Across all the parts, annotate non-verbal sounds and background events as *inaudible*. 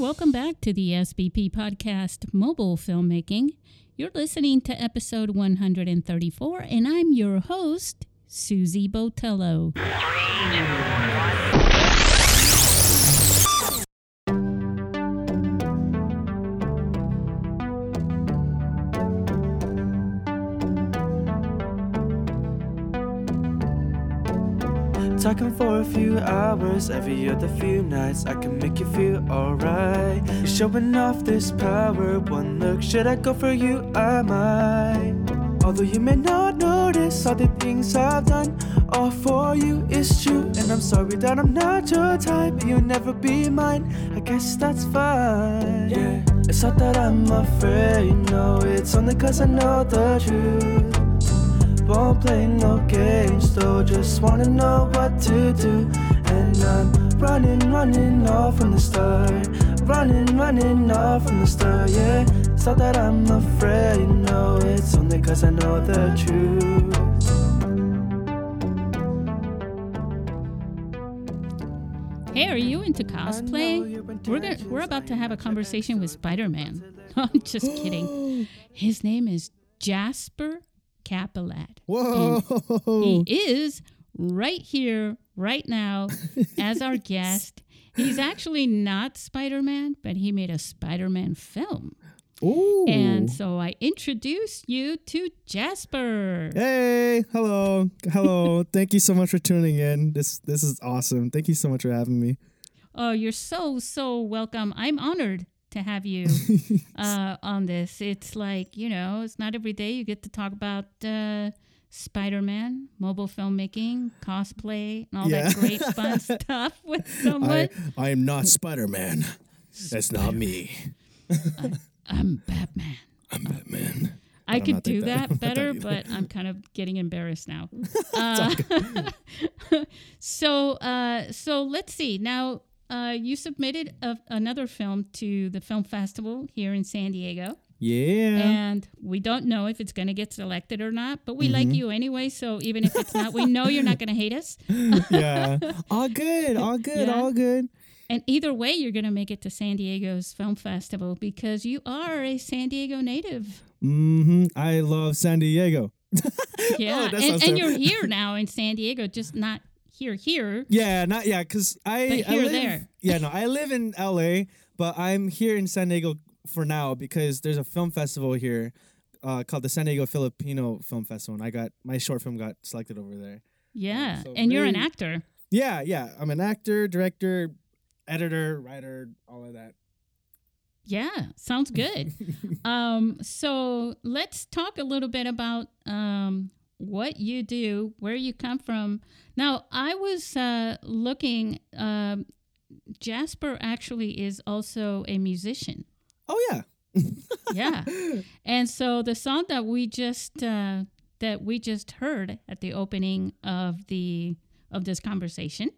welcome back to the SBP podcast, Mobile Filmmaking. You're listening to episode 134, and I'm your host, Susy Botello. Talking for a few hours every other few nights. I can make you feel alright. You're showing off this power. One look, should I go for you? Am I might. Although you may not notice all the things I've done, all for you is true. And I'm sorry that I'm not your type, but you'll never be mine. I guess that's fine. Yeah, it's not that I'm afraid, no, it's only cause I know the truth. Won't play no games though, just wanna know what to do. And I'm running, running off from the start. Running, running off from the start, yeah. It's not that I'm afraid, no, it's only cause I know the truth. Hey, are you into cosplay? We're gonna, we're about to have a conversation with Spider-Man. *laughs* I'm just kidding. *gasps* His name is Jasper Capelat. Whoa! He is right here, right now, as our *laughs* guest. He's actually not Spider Man, but he made a Spider Man film. Ooh. And so I introduce you to Jasper. hey, hello, hello. *laughs* Thank you so much for tuning in. This this is awesome. Thank you so much for having me. Oh, you're so, so welcome. I'm honored to have you *laughs* uh, on this. It's like, you know, it's not every day you get to talk about uh, Spider Man, mobile filmmaking, cosplay, and all Yeah. that great fun *laughs* stuff with someone. I I am not Spider Man. That's not me. I'm Batman. I'm Batman. I could do that. that *laughs* better, but I'm kind of getting embarrassed now. Uh, so, uh, so let's see. Now, uh, you submitted a, another film to the film festival here in San Diego, Yeah. and we don't know if it's going to get selected or not. But we Mm-hmm. like you anyway, so even if it's not, we know you're not going to hate us. *laughs* yeah. All good. All good. Yeah. All good. And either way, you're going to make it to San Diego's film festival because you are a San Diego native. Mm-hmm. I love San Diego. *laughs* Yeah, Oh, and, and you're here *laughs* now in San Diego, just not here here. Yeah, not yeah, cause I, But I here, live, there. Yeah, no, I live in LA, but I'm here in San Diego for now because there's a film festival here uh, called the San Diego Filipino Film Festival, and I got my short film got selected over there. Yeah, so and you're an actor. Yeah, yeah, I'm an actor, director, editor, writer, all of that. Yeah, sounds good. *laughs* um, so let's talk a little bit about um, what you do, where you come from. Now, I was uh, looking. Um, Jasper actually is also a musician. Oh yeah, *laughs* Yeah, and so the song that we just uh, that we just heard at the opening of the of this conversation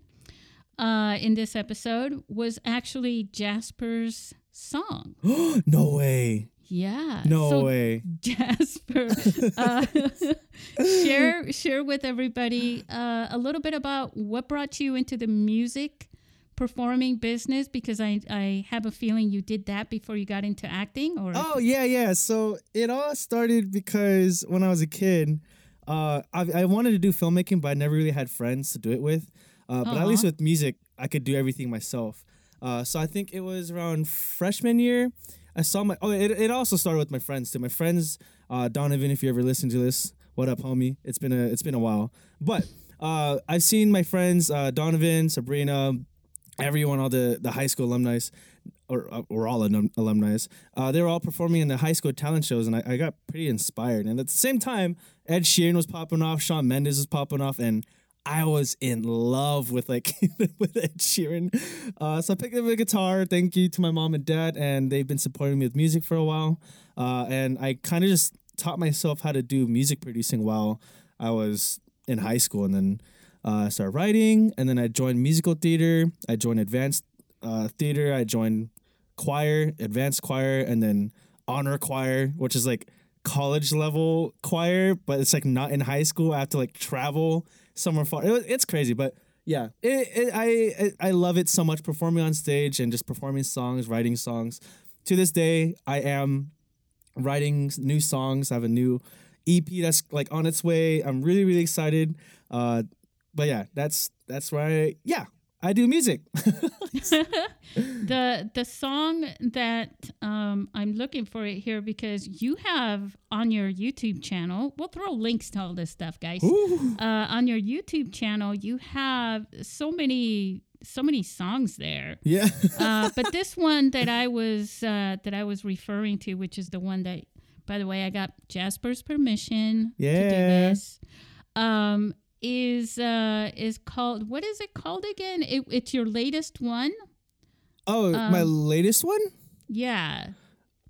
uh, in this episode was actually Jasper's song. *gasps* no way, Yeah. no So way. *laughs* Jasper, uh, *laughs* share share with everybody uh, a little bit about what brought you into the music performing business because I I have a feeling you did that before you got into acting or Oh yeah, yeah. So it all started because when I was a kid, uh, I, I wanted to do filmmaking, but I never really had friends to do it with. Uh, but at least with music, I could do everything myself. Uh, so I think it was around freshman year. I saw my. Oh, it, it also started with my friends too. My friends, uh, Donovan, if you ever listen to this, what up, homie? It's been a it's been a while, but uh, I've seen my friends, uh, Donovan, Sabrina, everyone, all the the high school alumni, or or all alum, alumni, uh, they were all performing in the high school talent shows, and I, I got pretty inspired. And at the same time, Ed Sheeran was popping off, Shawn Mendes was popping off, and I was in love with like *laughs* with Ed Sheeran. Uh, so I picked up a guitar. Thank you to my mom and dad, and they've been supporting me with music for a while. Uh, and I kind of just taught myself how to do music producing while I was in high school, and then uh, I started writing. And then I joined musical theater. I joined advanced uh, theater. I joined choir, advanced choir, and then honor choir, which is like college level choir, but it's like not in high school. I have to like travel somewhere far. It it's crazy, but yeah, it, it, I it, I love it so much performing on stage and just performing songs, writing songs. To this day, I am writing new songs. I have a new EP that's like on its way. I'm really really excited. Uh, but yeah, that's that's I yeah I do music. *laughs* *laughs* the the song that um, I'm looking for it here because you have on your YouTube channel. We'll throw links to all this stuff, guys. Uh, on your YouTube channel, you have so many so many songs there. Yeah. Uh, *laughs* but this one that I was uh, that I was referring to, which is the one that, by the way, I got Jasper's permission to do this. Um, is uh is called what is it called again? It, it's your latest one. oh, my Um, latest one. Yeah.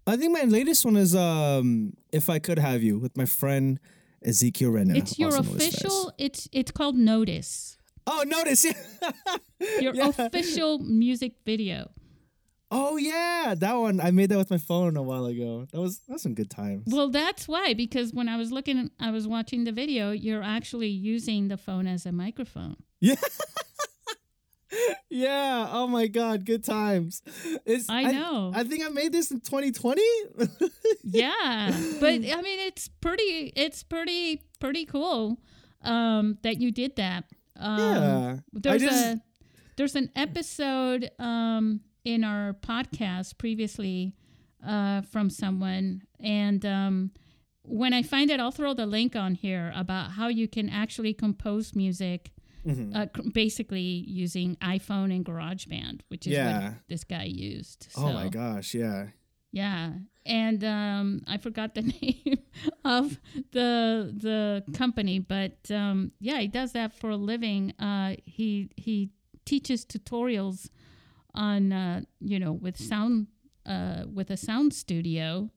I think my latest one is um if I could have you with my friend Ezekiel Renner. It's your also known as Fez. official. It's it's called Notice. Oh, notice. *laughs* Your Yeah. official music video. Oh yeah, that one. I made that with my phone a while ago. That was that's some good times. Well, that's why because when I was looking, I was watching the video. You're actually using the phone as a microphone. yeah. *laughs* yeah. Oh my god, good times. It's, I know. I, think I made this in 2020. *laughs* yeah but i mean it's pretty it's pretty pretty cool um that you did that um yeah. there's just- a there's an episode um in our podcast previously uh from someone and um when i find it i'll throw the link on here about how you can actually compose music Mhm. uh, basically using iphone and garageband which is Yeah. what this guy used Oh my gosh, yeah. yeah, and um, I forgot the *laughs* name of the the company, but um, yeah, he does that for a living. Uh, he he teaches tutorials on uh, you know with sound uh, with a sound studio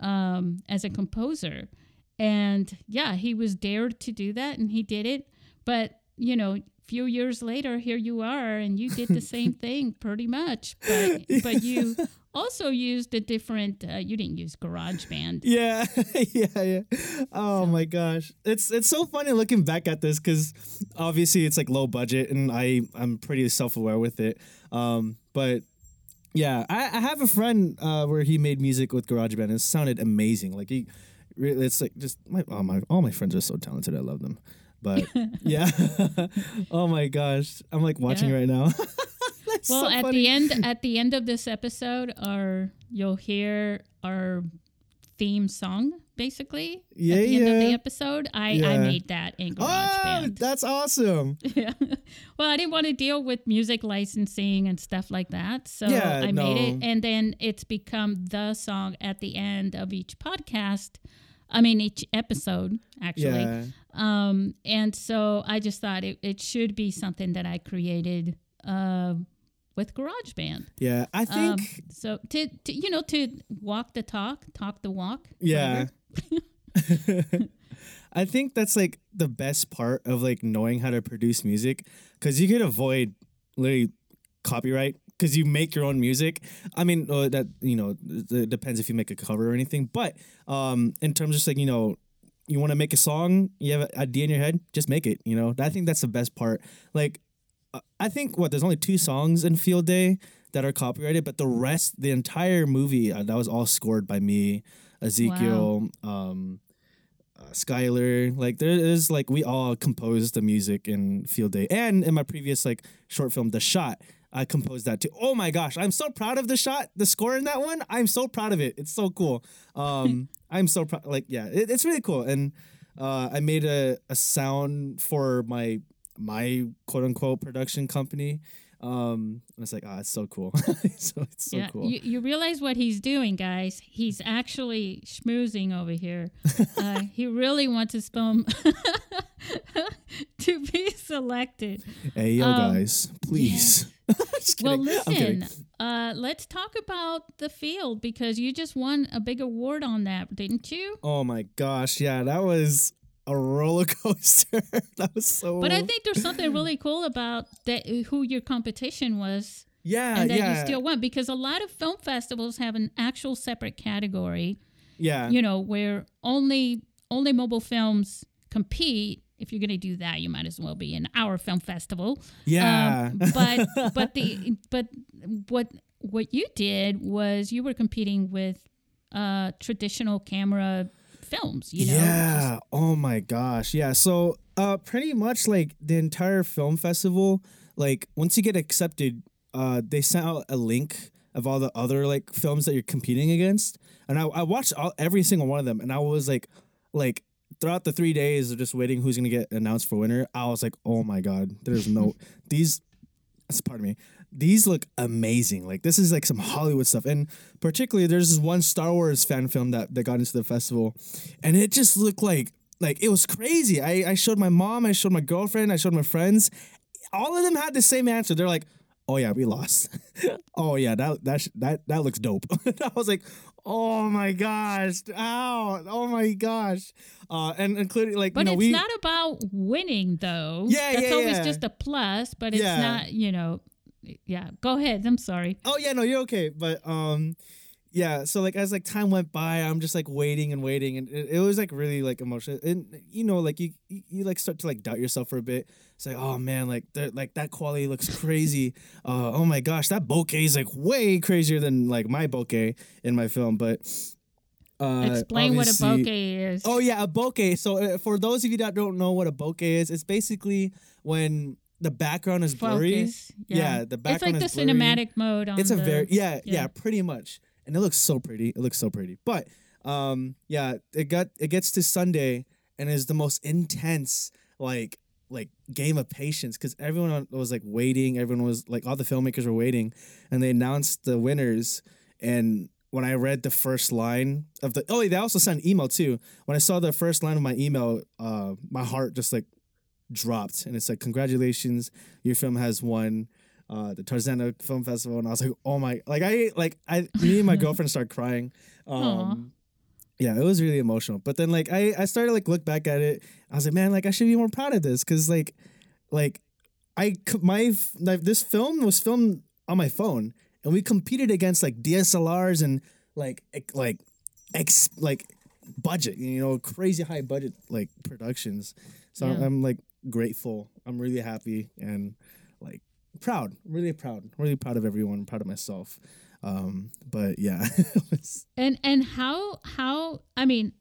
um, as a composer, and yeah, he was dared to do that, and he did it. But you know, few years later, here you are, and you did the same *laughs* thing pretty much, but but you *laughs* also used a different. Uh, you didn't use GarageBand. Yeah, *laughs* yeah, yeah. Oh my gosh, it's it's so funny looking back at this because obviously it's like low budget, and I I'm pretty self aware with it. Um, but yeah, I, I have a friend uh, where he made music with GarageBand, and it sounded amazing. Like he, it's like just my all my all my friends are so talented. I love them. But *laughs* yeah, *laughs* oh my gosh, I'm like watching Yeah. right now. *laughs* Well, so at funny. the end, at the end of this episode, our you'll hear our theme song. Basically, Yeah, at the end of the episode, I I made that in Oh, GarageBand. that's awesome. *laughs* Yeah. well, I didn't want to deal with music licensing and stuff like that. So Yeah, I made it. And then it's become the song at the end of each podcast. I mean, each episode, actually. Yeah. Um, and so I just thought it, it should be something that I created uh, with GarageBand. Yeah, I Um, think so to, to, you know, to walk the talk, talk the walk. Yeah. whatever. *laughs* I think that's like the best part of like knowing how to produce music because you could avoid literally copyright because you make your own music. I mean, uh, that you know, it depends if you make a cover or anything. But um, in terms of just like you know, you want to make a song, you have an idea in your head, just make it. You know, I think that's the best part. Like, uh, I think what there's only two songs in Field Day that are copyrighted, but the rest, the entire movie, uh, that was all scored by me, Ezekiel, um, uh, Skylar. Like there is like we all composed the music in Field Day, and in my previous like short film, The Shot. I composed that too. Oh my gosh, I'm so proud of the shot, the score in that one. I'm so proud of it. It's so cool. Um, *laughs* I'm so proud. Like, yeah, it, it's really cool. And uh, I made a, a sound for my my quote unquote production company. Um, and it's like, ah, it's so cool. *laughs* so it's so yeah, cool. you, you realize what he's doing, guys. He's actually schmoozing over here. *laughs* uh, he really wants his film *laughs* to be selected. hey, yo, um, guys, please. Just Well, kidding. I'm kidding. listen, uh, let's talk about the field because you just won a big award on that, didn't you? Oh my gosh, yeah, that was a roller *laughs* coaster. that was so. But I think there's something really cool about that who your competition was yeah, and that yeah, you still won because a lot of film festivals have an actual separate category yeah, you know, where only only mobile films compete if you're gonna do that, you might as well be in our film festival. Yeah. Um, *laughs* but but the but what what you did was you were competing with uh, traditional camera films. You know. Yeah. Oh my gosh. Yeah. So uh pretty much like the entire film festival, like once you get accepted, uh they sent out a link of all the other like films that you're competing against. And I, I watched all, every single one of them and I was like like throughout the three days of just waiting who's gonna get announced for winner, I was like, oh my god, there's no *laughs* these that's pardon me these look amazing like this is like some hollywood stuff and particularly there's this one star wars fan film that, that got into the festival and it just looked like like it was crazy I, I showed my mom i showed my girlfriend i showed my friends all of them had the same answer they're like oh yeah we lost *laughs* oh yeah that that sh- that that looks dope *laughs* i was like oh my gosh ow oh my gosh uh and including like But you know it's we not about winning, though. Yeah, That's yeah, always yeah. just a plus, but it's Yeah. not. You know. Yeah. Go ahead. I'm sorry. Oh yeah, no, you're okay. But um, yeah. So like as like time went by, I'm just like waiting and waiting, and it, it was like really like emotional. And you know, like you, you you like start to like doubt yourself for a bit. It's like, oh man, like that like that quality looks crazy. uh, oh my gosh, that bokeh is like way crazier than like my bokeh in my film. But uh, Explain what a bokeh is. Oh yeah, a bokeh. So uh, for those of you that don't know what a bokeh is, it's basically when the background is blurry. Focus. Yeah, the background. It's like the blurry. cinematic mode on It's a the- very yeah, yeah yeah. pretty much, and it looks so pretty. It looks so pretty. But um, yeah, it got it gets to Sunday and is the most intense like like game of patience because everyone was like waiting. Everyone was like all the filmmakers were waiting, and they announced the winners. And when I read the first line of the oh, they also sent an email too. When I saw the first line of my email, uh, my heart just like dropped, and it said, congratulations, your film has won uh, the Tarzana Film Festival, and I was like, oh my, like I like I me and my *laughs* girlfriend started crying. Um, yeah, it was really emotional. But then like I I started like look back at it. I was like, man, like I should be more proud of this because like like I my like this film was filmed on my phone, and we competed against like DSLRs and like like ex like budget, you know, crazy high budget like productions. So Yeah. I'm like grateful. I'm really happy and like proud. Really proud. Really proud of everyone. Proud of myself. Um, but yeah, *laughs* And and how how I mean,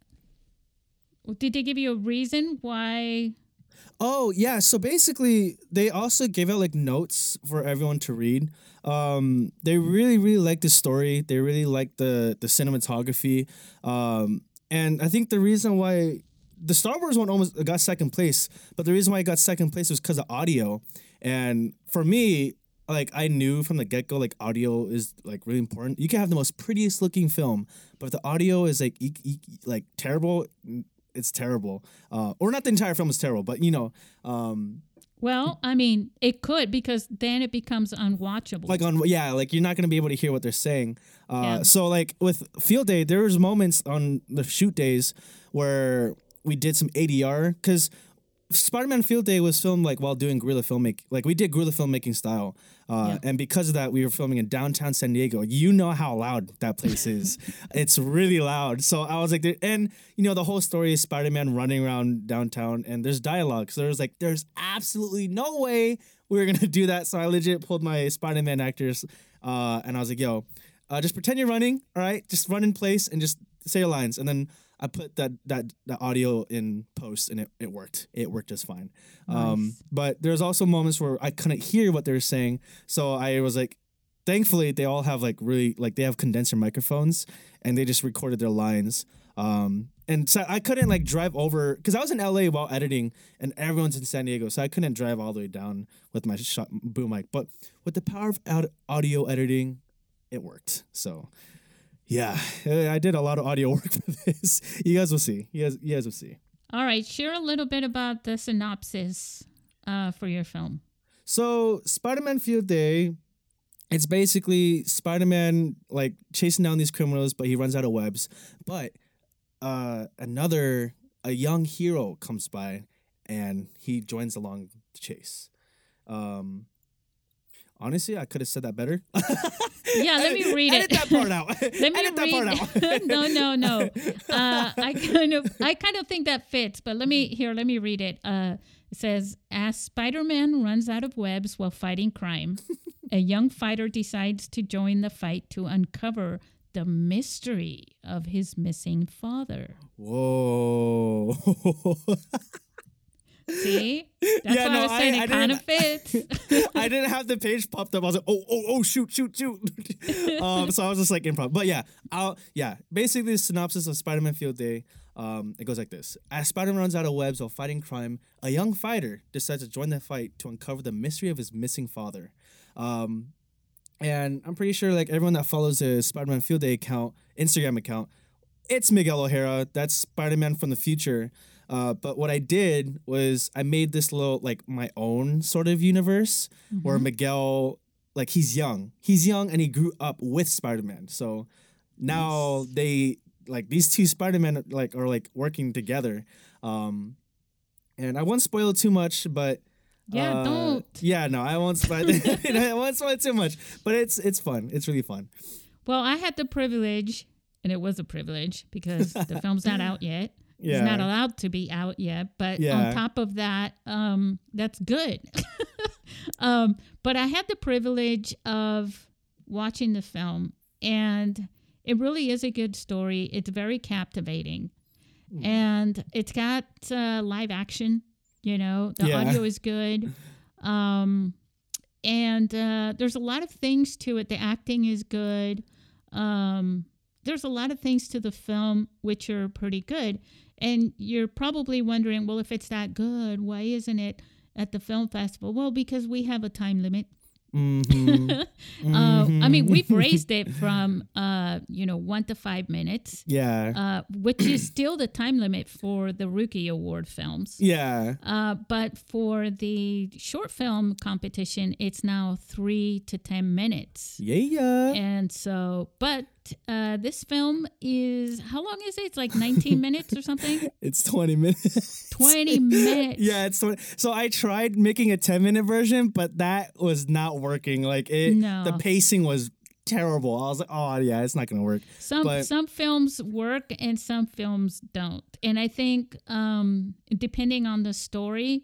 did they give you a reason why? Oh yeah, so basically they also gave out like notes for everyone to read. Um, they really really liked the story. They really liked the the cinematography. Um, and I think the reason why the Star Wars one almost got second place, but the reason why it got second place was because of audio. And for me, like I knew from the get go, like audio is like really important. You can have the most prettiest looking film, but if the audio is like e- e- like terrible, it's terrible. Uh, or not the entire film is terrible, but you know, um, Well, I mean, it could because then it becomes unwatchable. like on yeah, like you're not gonna be able to hear what they're saying. Uh, Yeah. So like with field day, there was moments on the shoot days where we did some ADR because Spider-Man Field Day was filmed like while doing guerrilla filmmaking. Like we did guerrilla filmmaking style, uh, and because of that, we were filming in downtown San Diego. You know how loud that place is. *laughs* it's really loud. So I was like, there- and you know the whole story is Spider-Man running around downtown, and there's dialogue. So there's like, there's absolutely no way we were gonna do that. So I legit pulled my Spider-Man actors, uh, and I was like, yo, uh, just pretend you're running. All right, just run in place and just say your lines, and then. I put that that that audio in post and it, it worked. It worked just fine. Um, but there's also moments where I couldn't hear what they were saying, so I was like, thankfully they all have like really like they have condenser microphones and they just recorded their lines. Um, and so I couldn't like drive over because I was in LA while editing and everyone's in San Diego, so I couldn't drive all the way down with my shot boom mic. But with the power of audio editing, it worked. So yeah, I did a lot of audio *laughs* work for this. You guys will see. You guys, you guys will see. All right, share a little bit about the synopsis uh, for your film. So Spider-Man Field Day, it's basically Spider-Man like chasing down these criminals, but he runs out of webs. But uh, another a young hero comes by, and he joins along the chase. Um, honestly, I could have said that better. *laughs* Yeah, let me read Edit it. that part out. *laughs* Let me Edit that part out. *laughs* no, no, no. Uh, I kind of, I kind of think that fits. But let me here. Let me read it. Uh, it says, as Spider-Man runs out of webs while fighting crime, a young fighter decides to join the fight to uncover the mystery of his missing father. Whoa. *laughs* See, *laughs* that's Yeah, why no, I was saying I it kind of didn't- fits. *laughs* I didn't have the page popped up. I was like, oh, oh, oh, shoot, shoot, shoot. *laughs* um, so I was just like improv. But yeah, I'll yeah. Basically, the synopsis of Spider-Man Field Day. Um, it goes like this: As Spider-Man runs out of webs while fighting crime, a young fighter decides to join the fight to uncover the mystery of his missing father. Um, and I'm pretty sure like everyone that follows the Spider-Man Field Day account, Instagram account, it's Miguel O'Hara. That's Spider-Man from the future. Uh, but what I did was I made this little like my own sort of universe where Miguel like he's young. He's young and he grew up with Spider-Man. So now they like these two Spider-Men like are like working together. Um and I won't spoil it too much, but Yeah, uh, don't. Yeah, no, I won't spoil *laughs* *laughs* I won't spoil it too much. But it's it's fun. It's really fun. Well, I had the privilege, and it was a privilege because the film's not *laughs* out yet. Yeah. It's not allowed to be out yet. But Yeah. on top of that, um, that's good. *laughs* um, but I had the privilege of watching the film, and it really is a good story. It's very captivating, Mm. and it's got uh, live action. You know, the Yeah. audio is good. Um, and uh, there's a lot of things to it. The acting is good. Um, there's a lot of things to the film which are pretty good. And you're probably wondering, well, if it's that good, why isn't it at the film festival? Well, because we have a time limit. Mhm. *laughs* Uh, I mean, we've raised it from, uh, you know, one to five minutes, yeah. uh, which is still the time limit for the Rookie Award films. yeah. Uh, but for the short film competition, it's now three to 10 minutes. Yeah. yeah. And so, but uh, this film is, how long is it? It's like 19 *laughs* minutes or something? It's 20 minutes. 20 *laughs* minutes. Yeah, it's 20. So I tried making a 10 minute version, but that was not working. Like it No. the pacing was terrible. I was like, "Oh, yeah, it's not going to work." Some But- some films work and some films don't. And I think um, depending on the story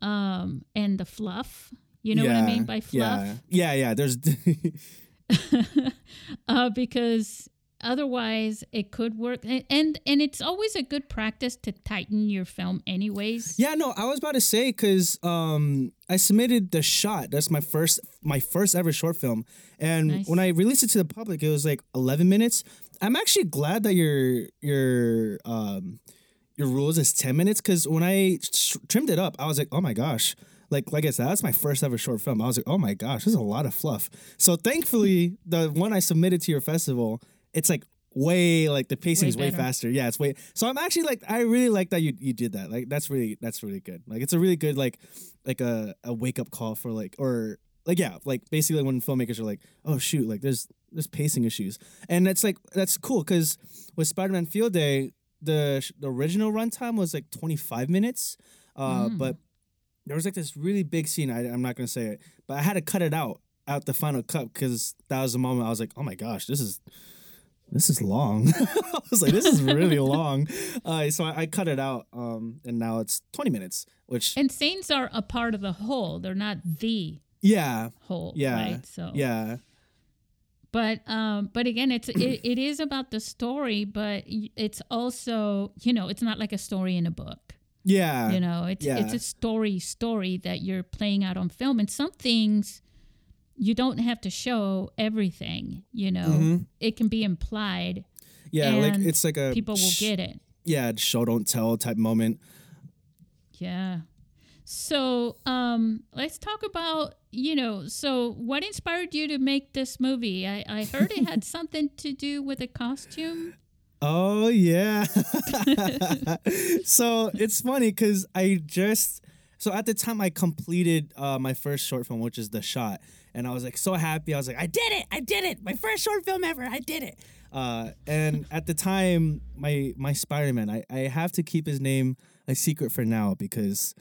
um, and the fluff, you know what I mean by fluff? Yeah. Yeah, yeah, there's *laughs* *laughs* uh, because otherwise it could work and, and and it's always a good practice to tighten your film anyways Yeah, no, I was about to say cuz um I submitted the shot. That's my first my first ever short film. And Nice. when I released it to the public, it was like 11 minutes. I'm actually glad that your your um your rules is 10 minutes cuz when I sh- trimmed it up, I was like, "Oh my gosh." Like like I said, that's my first ever short film. I was like, "Oh my gosh, there's a lot of fluff." So thankfully, the one I submitted to your festival, it's like way like the pacing is way faster. Yeah, it's way. So I'm actually like I really like that you you did that. Like that's really that's really good. Like it's a really good like like a a wake up call for like or like yeah like basically when filmmakers are like oh shoot like there's there's pacing issues and that's like that's cool because with Spider-Man Field Day the the original runtime was like 25 minutes uh but there was like this really big scene I, i'm not gonna say it but i had to cut it out out the final cut because that was the moment i was like oh my gosh this is this is long. *laughs* I was like this is really *laughs* long. Uh, so I, I cut it out um and now it's 20 minutes which and scenes are a part of the whole they're not the yeah. whole yeah. right? So yeah. But um but again it's it, it is about the story but it's also you know it's not like a story in a book yeah. You know it's it's a story story that you're playing out on film and some things you don't have to show everything you know? Mhm. it can be implied yeah like it's like a people will sh- get it. yeah show don't tell type moment. Yeah. So um let's talk about you know so what inspired you to make this movie? I i heard it had *laughs* something to do with a costume Oh yeah. *laughs* so it's funny because I just so at the time I completed uh, my first short film, which is the shot, and I was like so happy. I was like, I did it! I did it! My first short film ever! I did it! Uh, and at the time, my my Spider Man, I I have to keep his name a secret for now because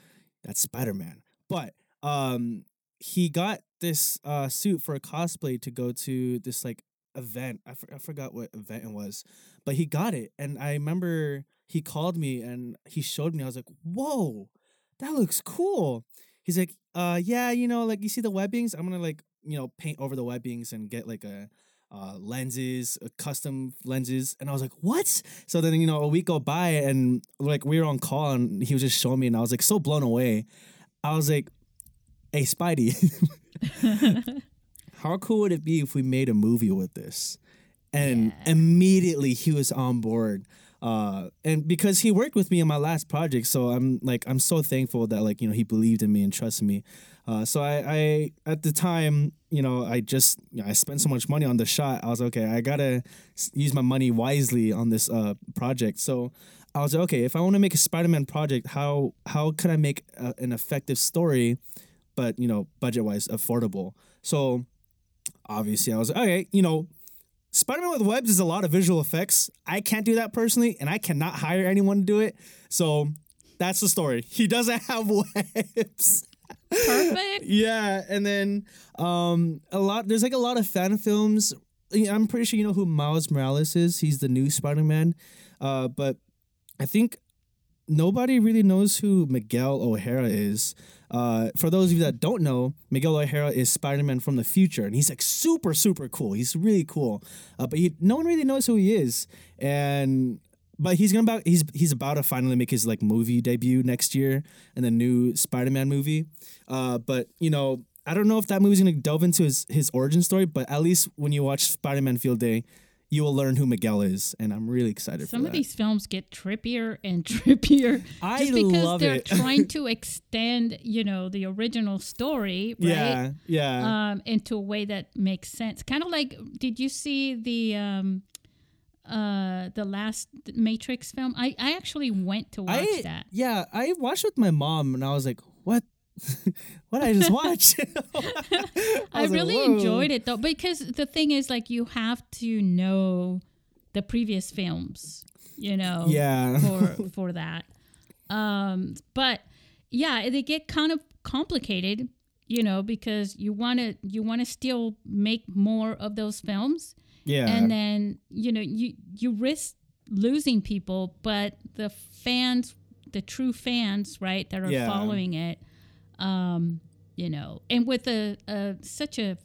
that's Spider Man. But um, he got this uh suit for a cosplay to go to this like event. I, for, I forgot what event it was, but he got it, and I remember he called me and he showed me. I was like, "Whoa, that looks cool." He's like, "Uh, yeah, you know, like you see the webbings. I'm gonna like you know paint over the webbings and get like a." Uh, lenses, custom lenses, and I was like, "What?" So then, you know, a week go by, and like we were on call, and he was just showing me, and I was like so blown away. I was like, "Hey, Spidey, *laughs* *laughs* how cool would it be if we made a movie with this? And Yeah. immediately he was on board. Uh, and because he worked with me in my last project, so I'm like I'm so thankful that like you know he believed in me and trusted me. Uh, so I, I at the time you know I just you know, I spent so much money on the shot. I was okay. I gotta use my money wisely on this uh project. So I was like, okay, if I want to make a Spider-Man project, how how could I make a, an effective story, but you know budget wise affordable? So obviously I was like, okay, you know, Spider-Man with webs is a lot of visual effects. I can't do that personally, and I cannot hire anyone to do it. So that's the story. He doesn't *laughs* have webs. Perfect. *laughs* Yeah, and then um a lot there's like a lot of fan films. I'm pretty sure you know who Miles Morales is. He's the new Spider-Man. Uh but I think nobody really knows who Miguel O'Hara is. Uh, for those of you that don't know, Miguel O'Hara is Spider-Man from the future, and he's like super, super cool. He's really cool, uh, but he, no one really knows who he is. And but he's gonna about he's he's about to finally make his like movie debut next year in the new Spider-Man movie. Uh, but you know, I don't know if that movie's gonna delve into his his origin story. But at least when you watch Spider-Man Field Day, you will learn who Miguel is, and I'm really excited Some of these films get trippier and *laughs* trippier I just because love they're it. *laughs* trying to extend, you know, the original story, right? Yeah, yeah. Um, into a way that makes sense. Kind of like, did you see the um, uh, the last Matrix film? I I actually went to watch I that. yeah, I watched with my mom, and I was like, "What? *laughs* what I just watch?" *laughs* I, really enjoyed it though because the thing is, like, you have to know the previous films, you know. Yeah, *laughs* for for that. Um, but yeah, they get kind of complicated, you know, because you want to you want to still make more of those films, yeah, and then you know you you risk losing people, but the fans, the true fans, right, that are Yeah. following it, um, you know, and with a, a such a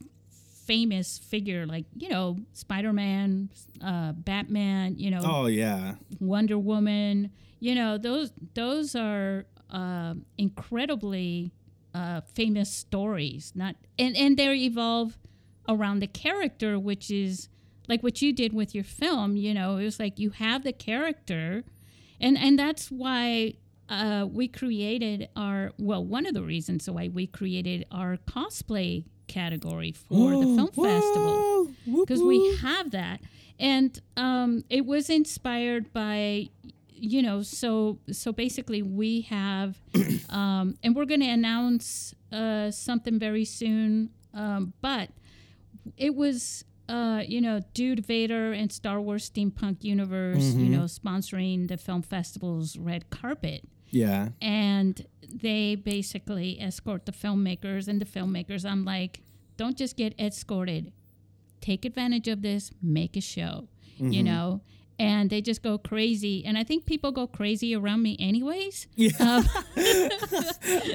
famous figure like you know Spider-Man, uh, Batman, you know, oh yeah, Wonder Woman. You know, those those are um incredibly uh, famous stories. Not and and they evolve around the character, which is like what you did with your film. You know, it was like you have the character, and and that's why. Uh, we created our well one of the reasons why we created our cosplay category for the film festival. because we have that. And um, it was inspired by you know so so basically we have *coughs* um, and we're going to announce uh, something very soon um, but it was uh, you know dude vader and star wars steampunk universe you know sponsoring the film festival's red carpet yeah, and they basically escort the filmmakers and the filmmakers. I'm like don't just get escorted. Take advantage of this. Make a show you know? And they just go crazy. And i think people go crazy around me anyways. Yeah. Um, *laughs* *laughs*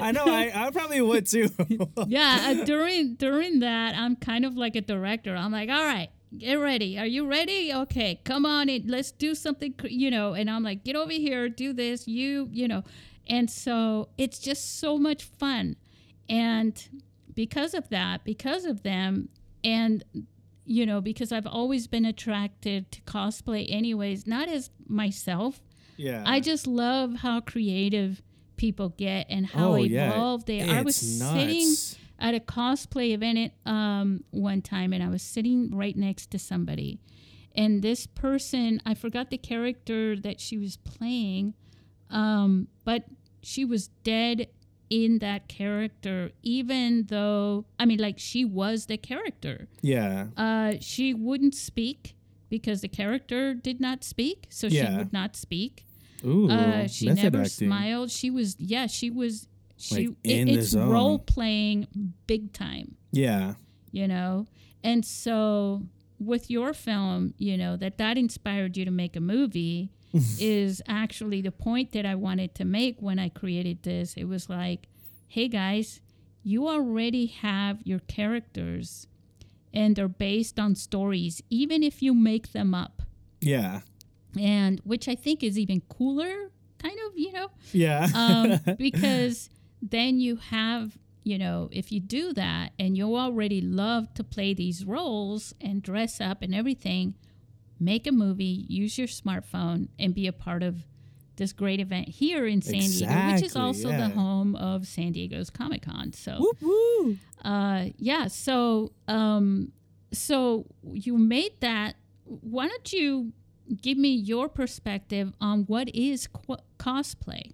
I know. I, I probably would too. *laughs* yeah uh, during during that i'm kind of like a director. I'm like all right get ready. Are you ready? Okay come on in. Let's do something you know and i'm like get over here do this you you know. And so it's just so much fun. And because of that because of them and you know because i've always been attracted to cosplay anyways not as myself. Yeah, I just love how creative people get and how oh yeah, evolved they are. I was It's sitting nuts. At a cosplay event um, one time and I was sitting right next to somebody. And this person, I forgot the character that she was playing, um, but she was dead in that character, even though, I mean, like she was the character. Yeah, Uh, she wouldn't speak because the character did not speak, so she Yeah. would not speak. ooh, Uh, she never acting. smiled. She was, yeah, she was She Like, it, it's role playing big time, Yeah. you know. And so with your film, you know, that that inspired you to make a movie *laughs* is actually the point that I wanted to make when I created this. It was like, hey guys, you already have your characters and they're based on stories, even if you make them up. Yeah. And which I think is even cooler, kind of, you know, Yeah. um, *laughs* because then you have you know if you do that and you already love to play these roles and dress up and everything make a movie use your smartphone and be a part of this great event here in san diego which is also yeah. the home of san diego's comic-con so Whoop, woo. uh yeah so um so you made that why don't you give me your perspective on what is qu- cosplay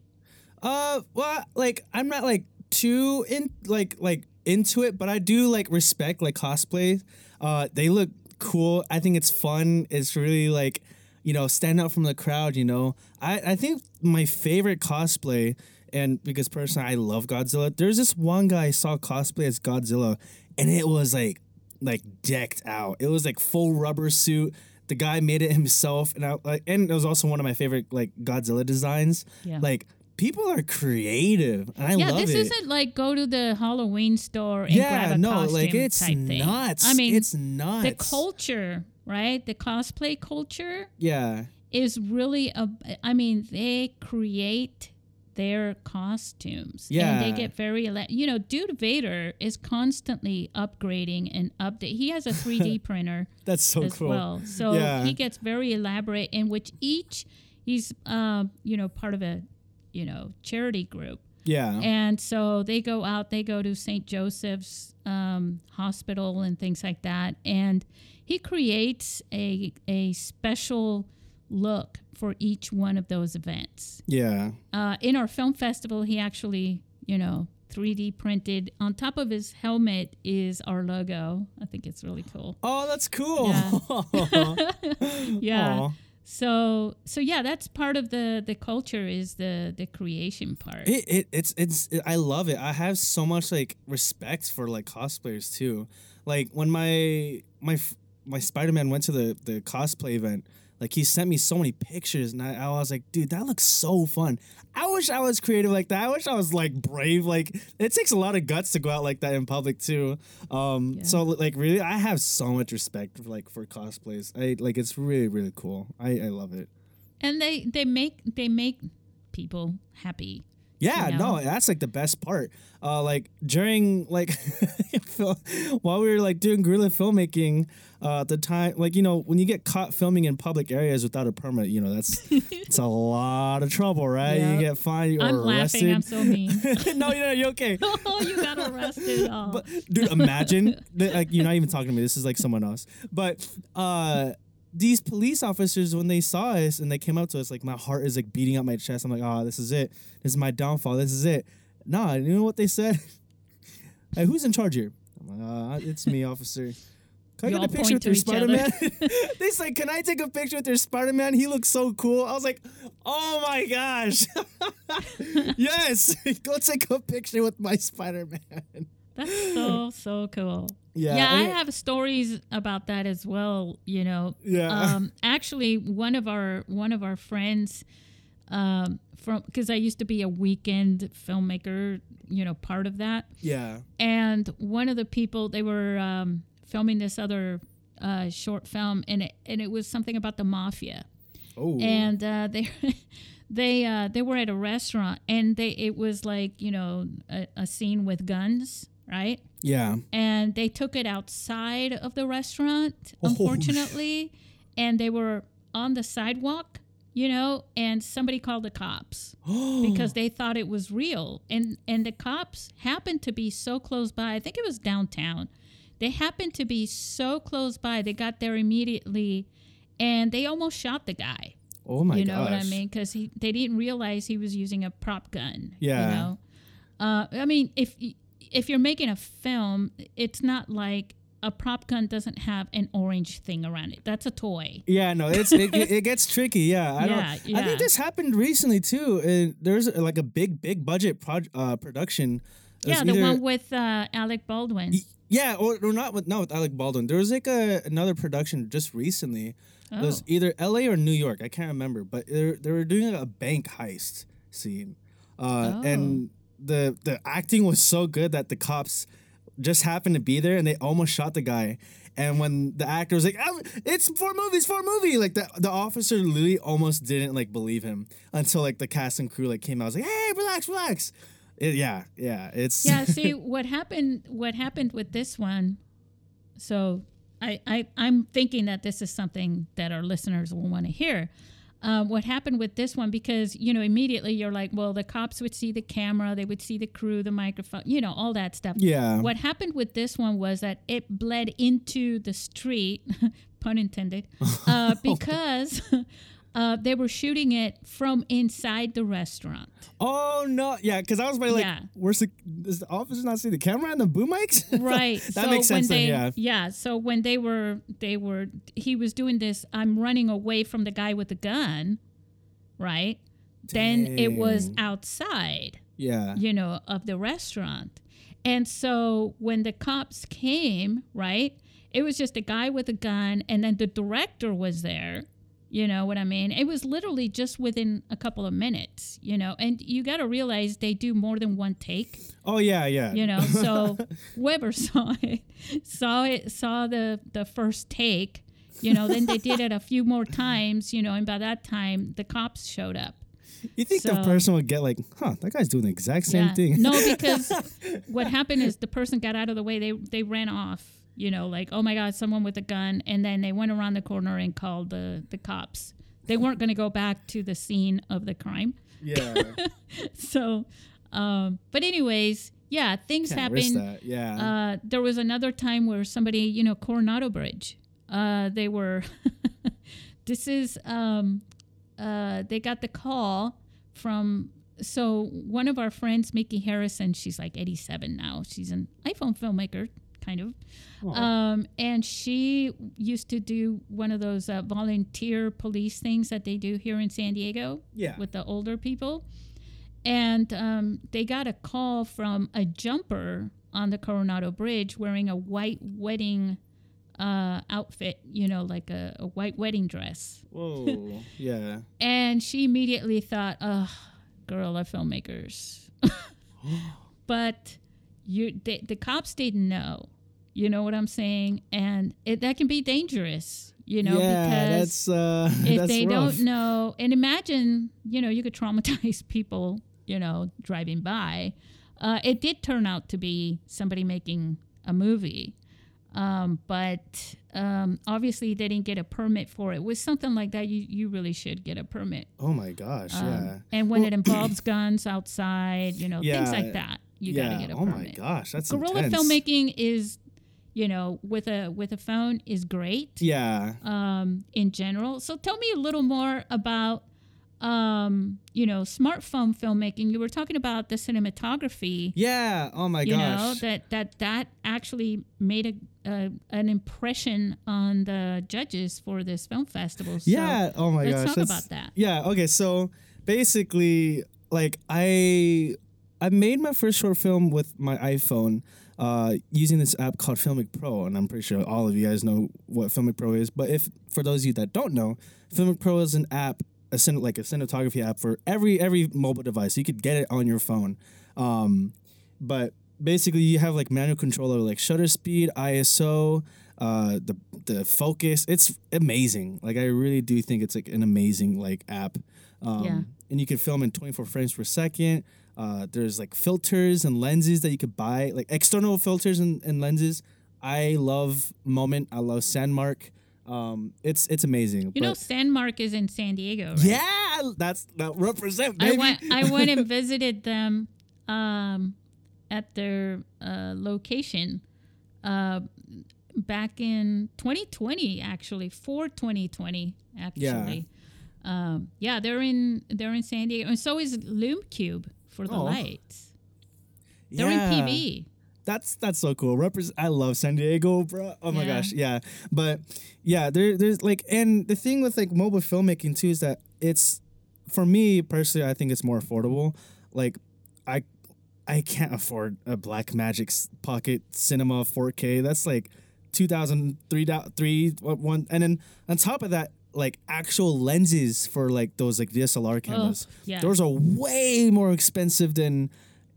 Uh, well, like I'm not like too in like like into it, but I do like respect like cosplay. Uh, they look cool. I think it's fun. It's really like you know stand out from the crowd. You know, I I think my favorite cosplay. And because personally I love Godzilla, there's this one guy I saw cosplay as Godzilla, and it was like like decked out. It was like full rubber suit. The guy made it himself, and I like, and it was also one of my favorite like Godzilla designs. Yeah. Like people are creative, and I yeah, love this isn't like go to the Halloween store and yeah, grab a no, costume like it's type thing. nuts. I mean, it's nuts. the culture, right? The cosplay culture Yeah, is really a. I mean, they create their costumes. and Yeah. they get very. You know, Dude Vader is constantly upgrading and update. He has a *laughs* 3D printer that's so as cool. well. So Yeah. he gets very elaborate in which each he's uh, you know part of a you know charity group. Yeah, And so they go out, they go to St. Joseph's um, Hospital and things like that. And he creates a, a special look for each one of those events. yeah, Uh, in our film festival, he actually, you know, 3D printed on top of his helmet is our logo. I think it's really cool. Oh, that's cool. Yeah. *laughs* *laughs* Aw. So so yeah, that's part of the the culture is the the creation part. It, it it's it's it, I love it. I have so much like respect for like cosplayers too. Like when my my my Spider Man went to the the cosplay event, like he sent me so many pictures, and I, I was like, dude, that looks so fun. I wish I was creative like that. I wish I was like brave. Like it takes a lot of guts to go out like that in public too. Um, Yeah. so like really, I have so much respect for like for cosplays. I like it's really really cool. I I love it. and they they make they make people happy. Yeah, you know? no, that's like the best part. Uh, like during like *laughs* while we were like doing guerrilla filmmaking, uh, at the time, like you know, when you get caught filming in public areas without a permit, you know that's *laughs* it's a lot of trouble, right? Yeah. You get fined or I'm arrested. laughing. I'm so mean. *laughs* no, you're not. You're okay. oh, you got arrested. Oh. But dude, imagine that, like you're not even talking to me. This is like someone else. But uh these police officers, when they saw us and they came up to us, like my heart is like beating up my chest. I'm like, oh, this is it. This is my downfall. This is it. Nah, you know what they said? *laughs* hey, who's in charge here? I'm like, uh, it's me, officer. Can I get a picture with your Spider Man? they said, Can I take a picture with your Spider Man? He looks so cool. I was like, Oh my gosh. *laughs* yes. *laughs* Go take a picture with my Spider Man. That's so so cool. Yeah, yeah. I have stories about that as well. You know, Yeah. *laughs* Um, actually, one of our one of our friends, um, from because I used to be a weekend filmmaker. You know, part of that. Yeah. and one of the people they were um, filming this other uh, short film and it, and it was something about the mafia Oh. and uh, *laughs* they they uh, they were at a restaurant and they it was like you know a, a scene with guns right yeah. and they took it outside of the restaurant Oh, unfortunately and they were on the sidewalk you know and somebody called the cops *gasps* because they thought it was real. And and the cops happened to be so close by. I think it was downtown. They happened to be so close by. They got there immediately and they almost shot the guy. Oh my god! you know what i mean? Because they didn't realize he was using a prop gun Yeah. you know? Uh, i mean if if you're making a film it's not like a prop gun doesn't have an orange thing around it. That's a toy. Yeah, no, it's it, it *laughs* gets tricky. Yeah, I Yeah, don't. Yeah. I think this happened recently too. And there's like a big, big budget proj- uh, production. Yeah, the either- one with uh, Alec Baldwin. Yeah, or, or not with not with Alec Baldwin. There was like a another production just recently. It was Oh. either L.A. or New York. I can't remember, but they they were doing a bank heist scene, uh, and Oh. The the acting was so good that the cops just happened to be there and they almost shot the guy. And when the actor was like, "Oh, "It's for movies, for a movie," like the the officer literally almost didn't like believe him until like the cast and crew like came out. I was like, "Hey, relax, relax." It, yeah, yeah, it's yeah *laughs* see what happened what happened with this one so I, I i'm thinking that this is something that our listeners will want to hear um, what happened with this one because you know immediately you're like well the cops would see the camera they would see the crew the microphone you know all that stuff yeah. what happened with this one was that it bled into the street *laughs* pun intended uh, *laughs* because *laughs* uh, they were shooting it from inside the restaurant. Oh no, yeah, because I was like, Yeah. "Where's the does the officer not see the camera and the boom mics?" *laughs* right. That so makes when sense. they then, yeah, so when they were they were he was doing this i'm running away from the guy with the gun right? Then it was outside yeah, you know of the restaurant. And so when the cops came right it was just a guy with a gun and then the director was there you know what i mean? It was literally just within a couple of minutes you know? And you got to realize they do more than one take. Oh yeah, yeah. you know so *laughs* Weber saw it saw it saw the the first take you know? Then they did it a few more times you know? And by that time the cops showed up. You think the person would get like, "Huh, that guy's doing the exact same Yeah. thing." no because *laughs* what happened is the person got out of the way. They they ran off you know like oh my god someone with a gun. And then they went around the corner and called the the cops. They weren't going to go back to the scene of the crime. Yeah, *laughs* so um but anyways yeah things can't happen. Yeah, Uh, there was another time where somebody, you know, Coronado Bridge, uh, they were, *laughs* this is, um, uh, they got the call from, so one of our friends, Mickey Harrison, she's like 87 now. She's an iPhone filmmaker, kind of. Um, and she used to do one of those uh, volunteer police things that they do here in San Diego yeah. with the older people. And um, they got a call from a jumper on the Coronado Bridge wearing a white wedding uh, outfit, you know, like a, a white wedding dress. Whoa, *laughs* yeah. And she immediately thought, oh, girl are filmmakers. *laughs* *gasps* but you, they, the cops didn't know. You know what I'm saying? And it, that can be dangerous, you know, yeah, because that's uh, *laughs* if that's they rough. don't know and imagine you know you could traumatize *laughs* people you know driving by uh, it did turn out to be somebody making a movie um, but um, obviously they didn't get a permit for it with something like that you, you really should get a permit Oh my gosh, Um, yeah. and when it involves *clears throat* guns outside you know things like that you yeah. gotta get a oh permit Oh my gosh, that's guerrilla intense. filmmaking is you know with a with a phone is great Yeah. um, in general. So tell me a little more about, um, you know, smartphone filmmaking. You were talking about the cinematography. Yeah. Oh my you know gosh. that that that actually made a, a an impression on the judges for this film festival. So yeah. Oh my let's gosh. talk that's- about that. Yeah. Okay. So basically, like I, I made my first short film with my iPhone, uh, using this app called Filmic Pro, and I'm pretty sure all of you guys know what Filmic Pro is. But if for those of you that don't know, Filmic Pro is an app, a cin- like a cinematography app for every every mobile device. You could get it on your phone. Um, but basically, you have like manual control over like shutter speed, ISO, uh, the the focus. It's amazing. Like I really do think it's like an amazing like app. Um, Yeah. And you can film in 24 frames per second. Uh, there's like filters and lenses that you could buy, like external filters and, and lenses. I love Moment. I love Sandmarc. Um, it's it's amazing. You know, Sandmarc is in San Diego. Right? yeah, that's that represent I went. I went and *laughs* visited them um, at their uh, location uh, back in 2020. Actually, for 2020. Actually, um, yeah, they're in they're in San Diego, and so is Lume Cube for the Oh. lights. They're Yeah. in PB. that's that's so cool. Represent. I love San Diego, bro. Oh my gosh, yeah. But yeah, there there's like, and the thing with like mobile filmmaking too is that it's for me personally, I think it's more affordable. Like, I I can't afford a Blackmagic Pocket Cinema 4K. That's like 2000 three dou- three one and then on top of that like actual lenses for like those like DSLR cameras. Oh, yeah. Those are way more expensive than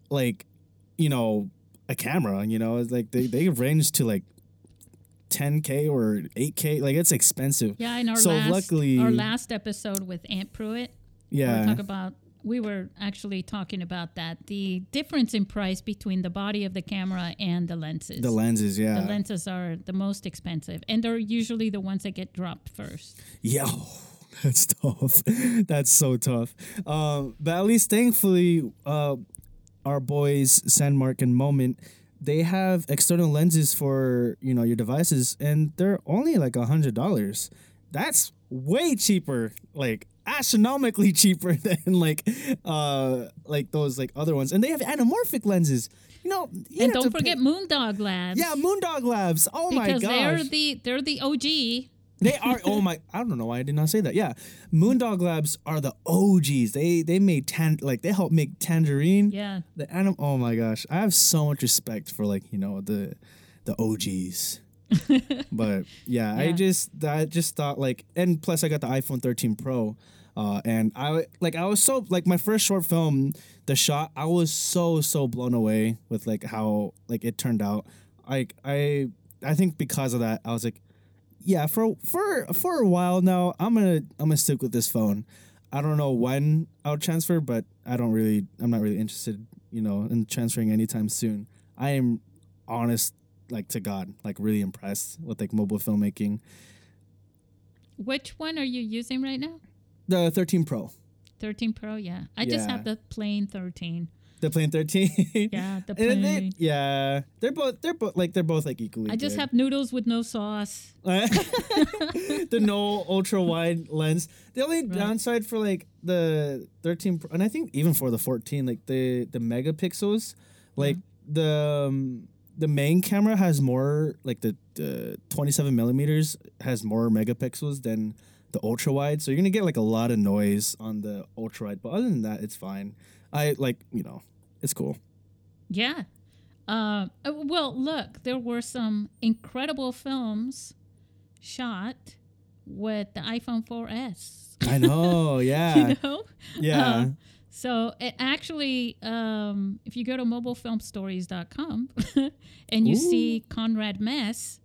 like you know a camera, you know, it's like they they range to like 10k or 8k. Like it's expensive. Yeah, in our So last luckily- our last episode with Ant Pruitt, Yeah. talk about we were actually talking about that the difference in price between the body of the camera and the lenses. the lenses, yeah. The lenses are the most expensive, and they're usually the ones that get dropped first. Yeah, *laughs* that's tough. *laughs* that's so tough. Um, but at least thankfully, uh, our boys Sandmarc and Moment, they have external lenses for you know your devices, and they're only like a hundred dollars. That's way cheaper, like astronomically *laughs* cheaper than like uh like those like other ones. And they have anamorphic lenses. You know, you and don't forget pay- Moondog Labs. yeah, Moondog Labs. Oh my because gosh. they're the they're the OG. They are. Oh my! I don't know why I did not say that. Yeah, Moondog Labs are the OGs. They they made tan like they helped make Tangerine. Yeah. The anim. Oh my gosh! I have so much respect for like you know the the OGs. *laughs* but yeah, I just I just thought like, and plus I got the iPhone 13 Pro. Uh, and I like I was so like my first short film, the shot I was so so blown away with like how like it turned out. Like I I think because of that I was like, yeah for for for a while now i'm gonna i'm gonna stick with this phone i don't know when i'll transfer but i don't really i'm not really interested you know in transferring anytime soon i am honest like to god like really impressed with like mobile filmmaking Which one are you using right now? the 13 pro 13 Pro, yeah. I just have the plain 13. the plain 13 *laughs* Yeah, the And they- plain. yeah they're both they're both like they're both like equally I just good. have noodles with no sauce. *laughs* *laughs* the no ultra wide lens. The only downside for like the 13 Pro- and I think even for the 14, like the the megapixels, like the um, the main camera has more like the the 27 millimeters has more megapixels than the ultra wide. So you're gonna get like a lot of noise on the ultra wide. But other than that, it's fine. I like you know, it's cool. Yeah. Uh, uh, well, look, there were some incredible films shot with the iPhone 4S. I know. *laughs* Yeah. you know? Yeah. Uh, so it actually, um, if you go to mobilefilmstories.com *laughs* and you see Conrad Mess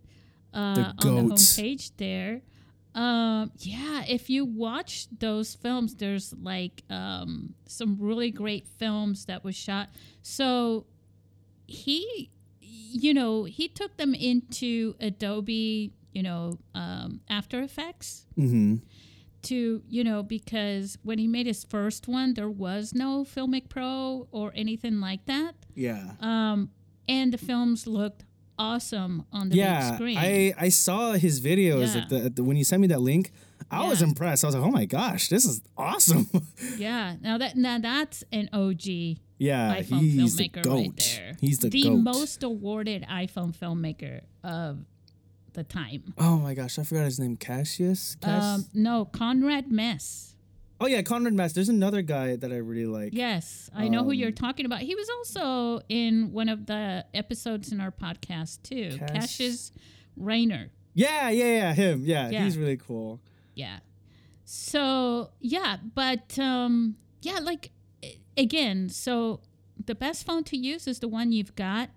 uh, The on the homepage there, um, yeah, if you watch those films, there's like um, some really great films that was shot. So he, you know, he took them into Adobe, you know, um, After Effects mm-hmm. To you know because when he made his first one there was no filmic pro or anything like that Yeah. um and the films looked awesome on the big yeah, screen I I saw his videos. Yeah. the, the when you sent me that link, I was impressed. I was like, oh my gosh, this is awesome. *laughs* yeah now that now that's an og yeah, iphone he's the filmmaker goat. right there He's the, the goat. most awarded iphone filmmaker of the time oh my gosh, I forgot his name. Cassius. Cass- um no conrad mess oh yeah, Conrad Mess. There's another guy that I really like. Yes, I know who you're Um, talking about. He was also in one of the episodes in our podcast too. Cass- Cassius Rayner. Yeah, yeah, yeah, him. Yeah, Yeah. he's really cool. Yeah. So yeah, but um, yeah, like again, so the best phone to use is the one you've got.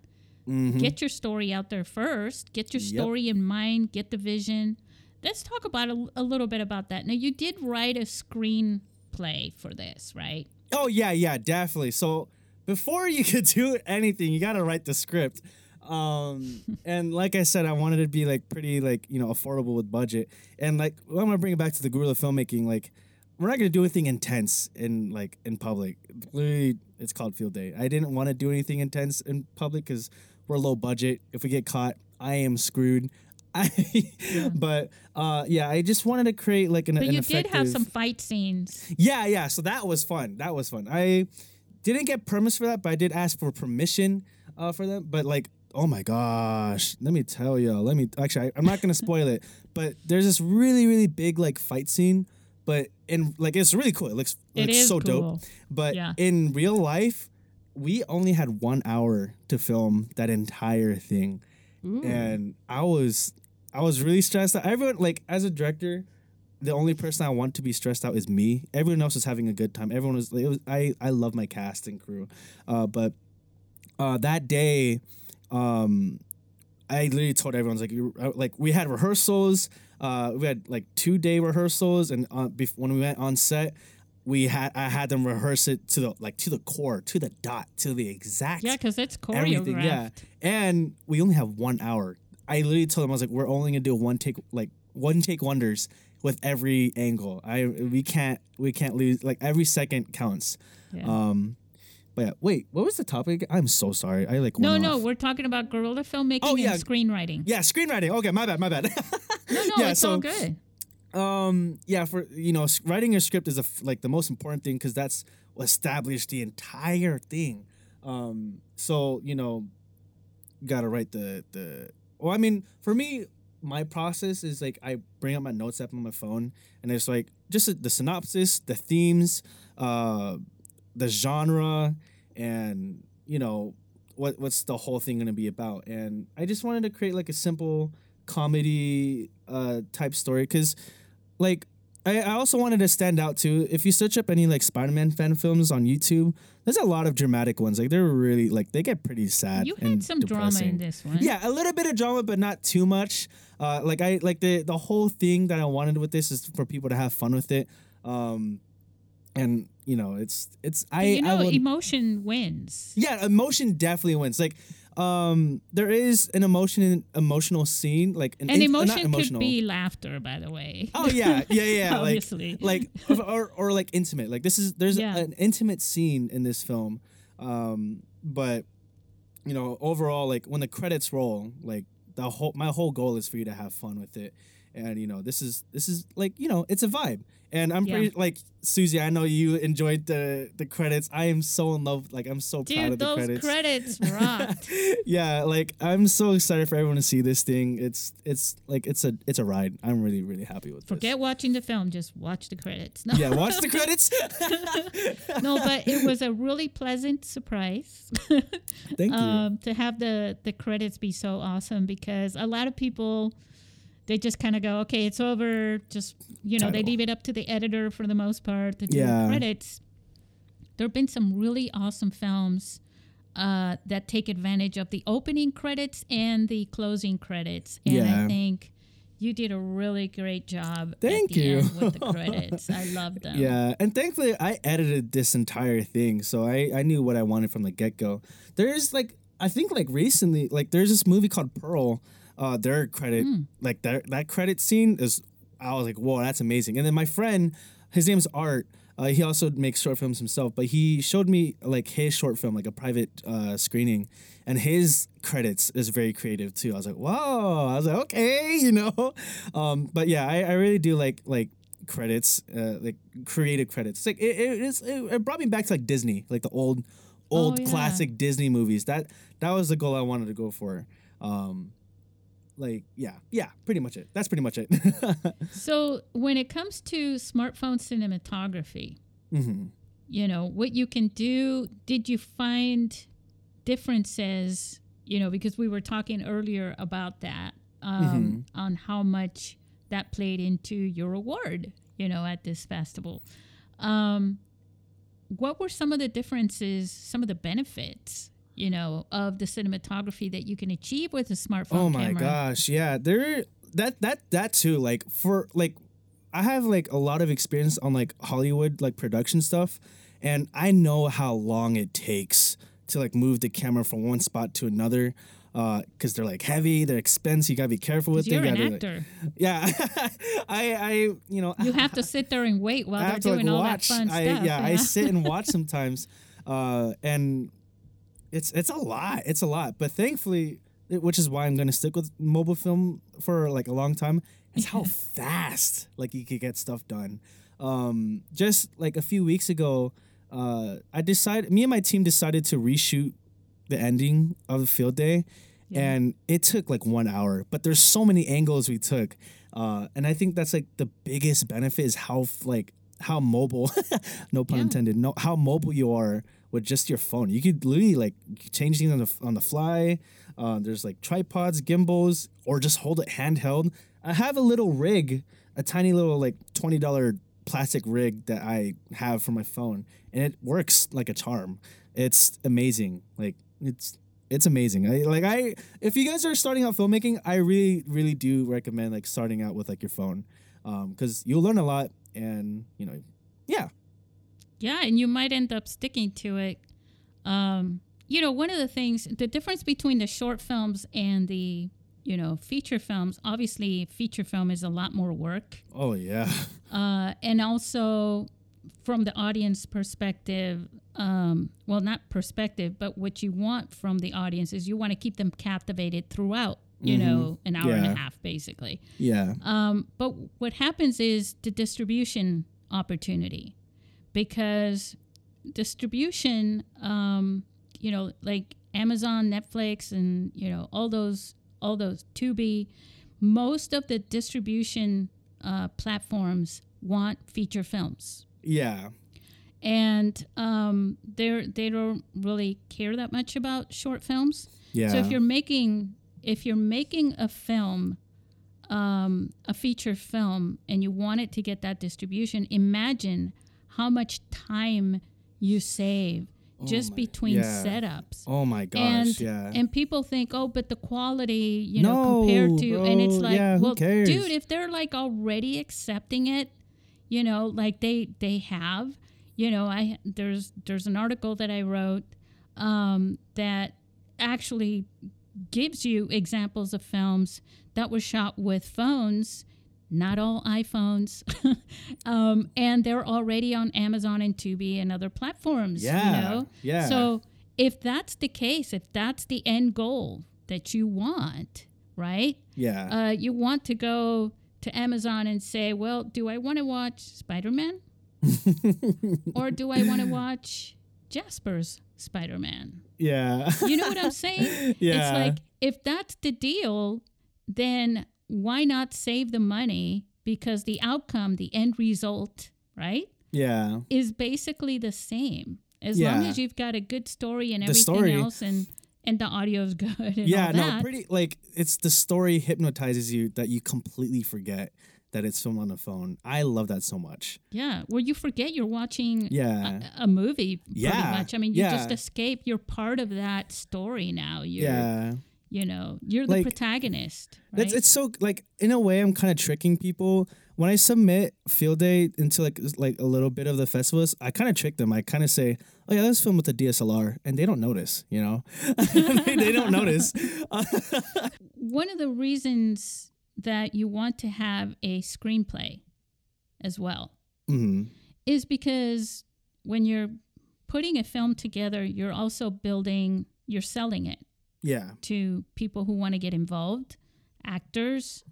Mhm. Get your story out there first. Get your Yep. story in mind. Get the vision. Let's talk about a, a little bit about that. Now, you did write a screenplay for this, right? Oh yeah, yeah, definitely. So before you *laughs* could do anything, you gotta write the script. Um, *laughs* and like I said, I wanted it to be like pretty like you know affordable with budget. And like well, I'm gonna bring it back to the guerrilla filmmaking. Like we're not gonna do anything intense in like in public. Literally, it's called field day. I didn't want to do anything intense in public because we're low budget. If we get caught, I am screwed. *laughs* I, but uh, yeah, I just wanted to create like an. But an you did have some fight scenes. yeah, yeah. So that was fun. That was fun. I didn't get permits for that, but I did ask for permission. uh, for them. But like, oh my gosh, let me tell you. Let me actually, I, I'm not gonna spoil it, *laughs* but there's this really really big like fight scene. But in like it's really cool. It looks It like is so cool. dope. But Yeah. in real life, we only had one hour to film that entire thing, and I was I was really stressed out. Everyone like as a director, the only person I want to be stressed out is me. Everyone else was having a good time. Everyone was. It was I I love my cast and crew, uh, but uh, that day, um, I literally told everyone like you uh, like we had rehearsals. Uh, we had like two day rehearsals, and uh, bef- when we went on set, we had I had them rehearse it to the like to the core, to the dot, to the exact Yeah, because it's choreographed. everything. Yeah, and we only have one hour. I literally told them I was like, we're only gonna do one take, like one take wonders with every angle. I we can't we can't lose like every second counts. Yeah. Um, but yeah, wait, what was the topic? I'm so sorry. I like no, no, off. we're talking about guerrilla filmmaking Oh, yeah. and screenwriting. yeah, screenwriting. Okay, my bad, my bad. *laughs* No, no, yeah, it's so all good. Um yeah for you know writing a script is a like the most important thing because that's established the entire thing. Um so you know you gotta write the the well i mean for me my process is like i bring up my notes app on my phone and it's like just the synopsis the themes uh the genre and you know what what's the whole thing gonna be about. And i just wanted to create like a simple comedy uh type story because like I, I also wanted to stand out too if you search up any like spider-man fan films on youtube there's a lot of dramatic ones like they're really like they get pretty sad You and had some drama in this one. Yeah, a little bit of drama, but not too much. Uh, like I like the the whole thing that I wanted with this is for people to have fun with it. Um, and you know, it's it's I you know, I would, emotion wins. yeah, emotion definitely wins. Like, um, there is an emotion emotional scene, like an in- uh, emotion could be laughter, by the way. Oh yeah, yeah, yeah. *laughs* like Obviously. like or or like intimate. Like this is there's Yeah. an intimate scene in this film. Um, but you know, overall, like when the credits roll, like the whole my whole goal is for you to have fun with it. And you know, this is this is like you know, it's a vibe. And I'm Yeah. pretty like Susy. I know you enjoyed the the credits. I am so in love. Like I'm so proud of the credits. Dude, those credits. *laughs* rocked. yeah, like I'm so excited for everyone to see this thing. It's it's like it's a it's a ride. I'm really really happy with this. Forget watching the film, just watch the credits. No, Yeah, watch the *laughs* credits. *laughs* no, but it was a really pleasant surprise Thank you. um, to have the the credits be so awesome because a lot of people they just kind of go, okay, it's over. Just you know, they leave it up to the editor for the most part to do Yeah. credits. There have been some really awesome films uh, that take advantage of the opening credits and the closing credits, and Yeah. I think. You did a really great job. Thank you. With the *laughs* credits, I love them. yeah, and thankfully I edited this entire thing, so I I knew what I wanted from the get go. There's like I think like recently like there's this movie called Pearl. Uh, their credit Hmm. like that that credit scene is I was like whoa that's amazing. And then my friend, his name's Art. Uh, he also makes short films himself, but he showed me like his short film, like a private uh, screening, and his credits is very creative too. I was like, whoa! I was like, okay, *laughs* you know. Um, but yeah, I, I really do like like credits, uh, like creative credits. It's like it, it, it's, it, it brought me back to like Disney, like the old old Oh, yeah. classic Disney movies. That that was the goal I wanted to go for. Um, like yeah, yeah, pretty much it. That's pretty much it. *laughs* So when it comes to smartphone cinematography, hmm you know what you can do. Did you find differences? You know, because we were talking earlier about that um, on how much that played into your award. You know, at this festival. Um, what were some of the differences? Some of the benefits. You know, of the cinematography that you can achieve with a smartphone Oh my camera. gosh, yeah. There that that that too. Like for like I have like a lot of experience on like Hollywood like production stuff and I know how long it takes to like move the camera from one spot to another. Uh, cause they're like heavy, they're expensive. You gotta be careful with 'Cause You're them. an You gotta, like- actor. yeah, *laughs* I, I, you know, You have to *laughs* sit there and wait while I they're have to like doing all watch. that fun I, stuff. Yeah, I sit and watch *laughs* sometimes, uh, and it's it's a lot. It's a lot. But thankfully, which is why I'm gonna stick with mobile film for like a long time. Is how *laughs* fast like you could get stuff done. Um, just like a few weeks ago, uh, I decided. Me and my team decided to reshoot the ending of the field day, and it took like one hour. But there's so many angles we took, uh, and I think that's like the biggest benefit is how like how mobile, *laughs* no pun Yeah. intended, no how mobile you are with just your phone. You could literally like change things on the on the fly. Uh, there's like tripods, gimbals, or just hold it handheld. I have a little rig, a tiny little like twenty dollar plastic rig that I have for my phone, and it works like a charm. It's amazing. Like it's it's amazing. I like I if you guys are starting out filmmaking, I really really do recommend like starting out with like your phone, because you'll learn a lot, and you know, yeah, Yeah, and you might end up sticking to it. Um, you know, one of the things, the difference between the short films and the, you know, feature films, obviously, feature film is a lot more work. oh yeah, *laughs* Uh, and also, from the audience perspective, um, well, not perspective, but what you want from the audience is you want to keep them captivated throughout, you know, an hour and a half, basically. yeah, Um, but what happens is the distribution opportunity, because distribution, um, you know, like Amazon, Netflix, and you know all those, all those Tubi, most of the distribution uh, platforms want feature films, yeah, and um, they're they don't really care that much about short films. yeah. So if you're making if you're making a film, um, a feature film, and you want it to get that distribution, imagine how much time you save just my- between yeah. setups. oh my gosh, and yeah, and people think, oh, but the quality, you know, compared to, and it's like, yeah, well, dude, if they're like already accepting it, you know, like they they have, you know, I there's there's an article that I wrote um, that actually gives you examples of films that were shot with phones, not all iPhones, *laughs* um, and they're already on Amazon and Tubi and other platforms. Yeah, you know, yeah. So if that's the case, if that's the end goal that you want, right? yeah, Uh, you want to go to Amazon and say, well, do I want to watch Spider Man? *laughs* or do I want to watch Jasper's Spider Man? yeah, You know what I'm *laughs* saying? Yeah. It's like, if that's the deal, then why not save the money? Because the outcome, the end result, right, yeah. is basically the same. As long as you've got a good story and everything story- else and and the audio is *laughs* good and yeah no pretty like it's the story hypnotizes you that you completely forget that it's filmed on the phone i love that so much Yeah, where you forget you're watching Yeah. a, a movie pretty Yeah, much. I mean, you just escape. You're part of that story now. You're, yeah you know, you're the Like, protagonist. Right? It's it's so like in a way I'm kind of tricking people when I submit field day into like like a little bit of the festivals. I kind of trick them. I kind of say, "Oh yeah, let's film with the DSLR," and they don't notice. You know, *laughs* they, they don't notice. *laughs* One of the reasons that you want to have a screenplay as well hmm is because when you're putting a film together, you're also building, you're selling it. Yeah, to people who want to get involved actors,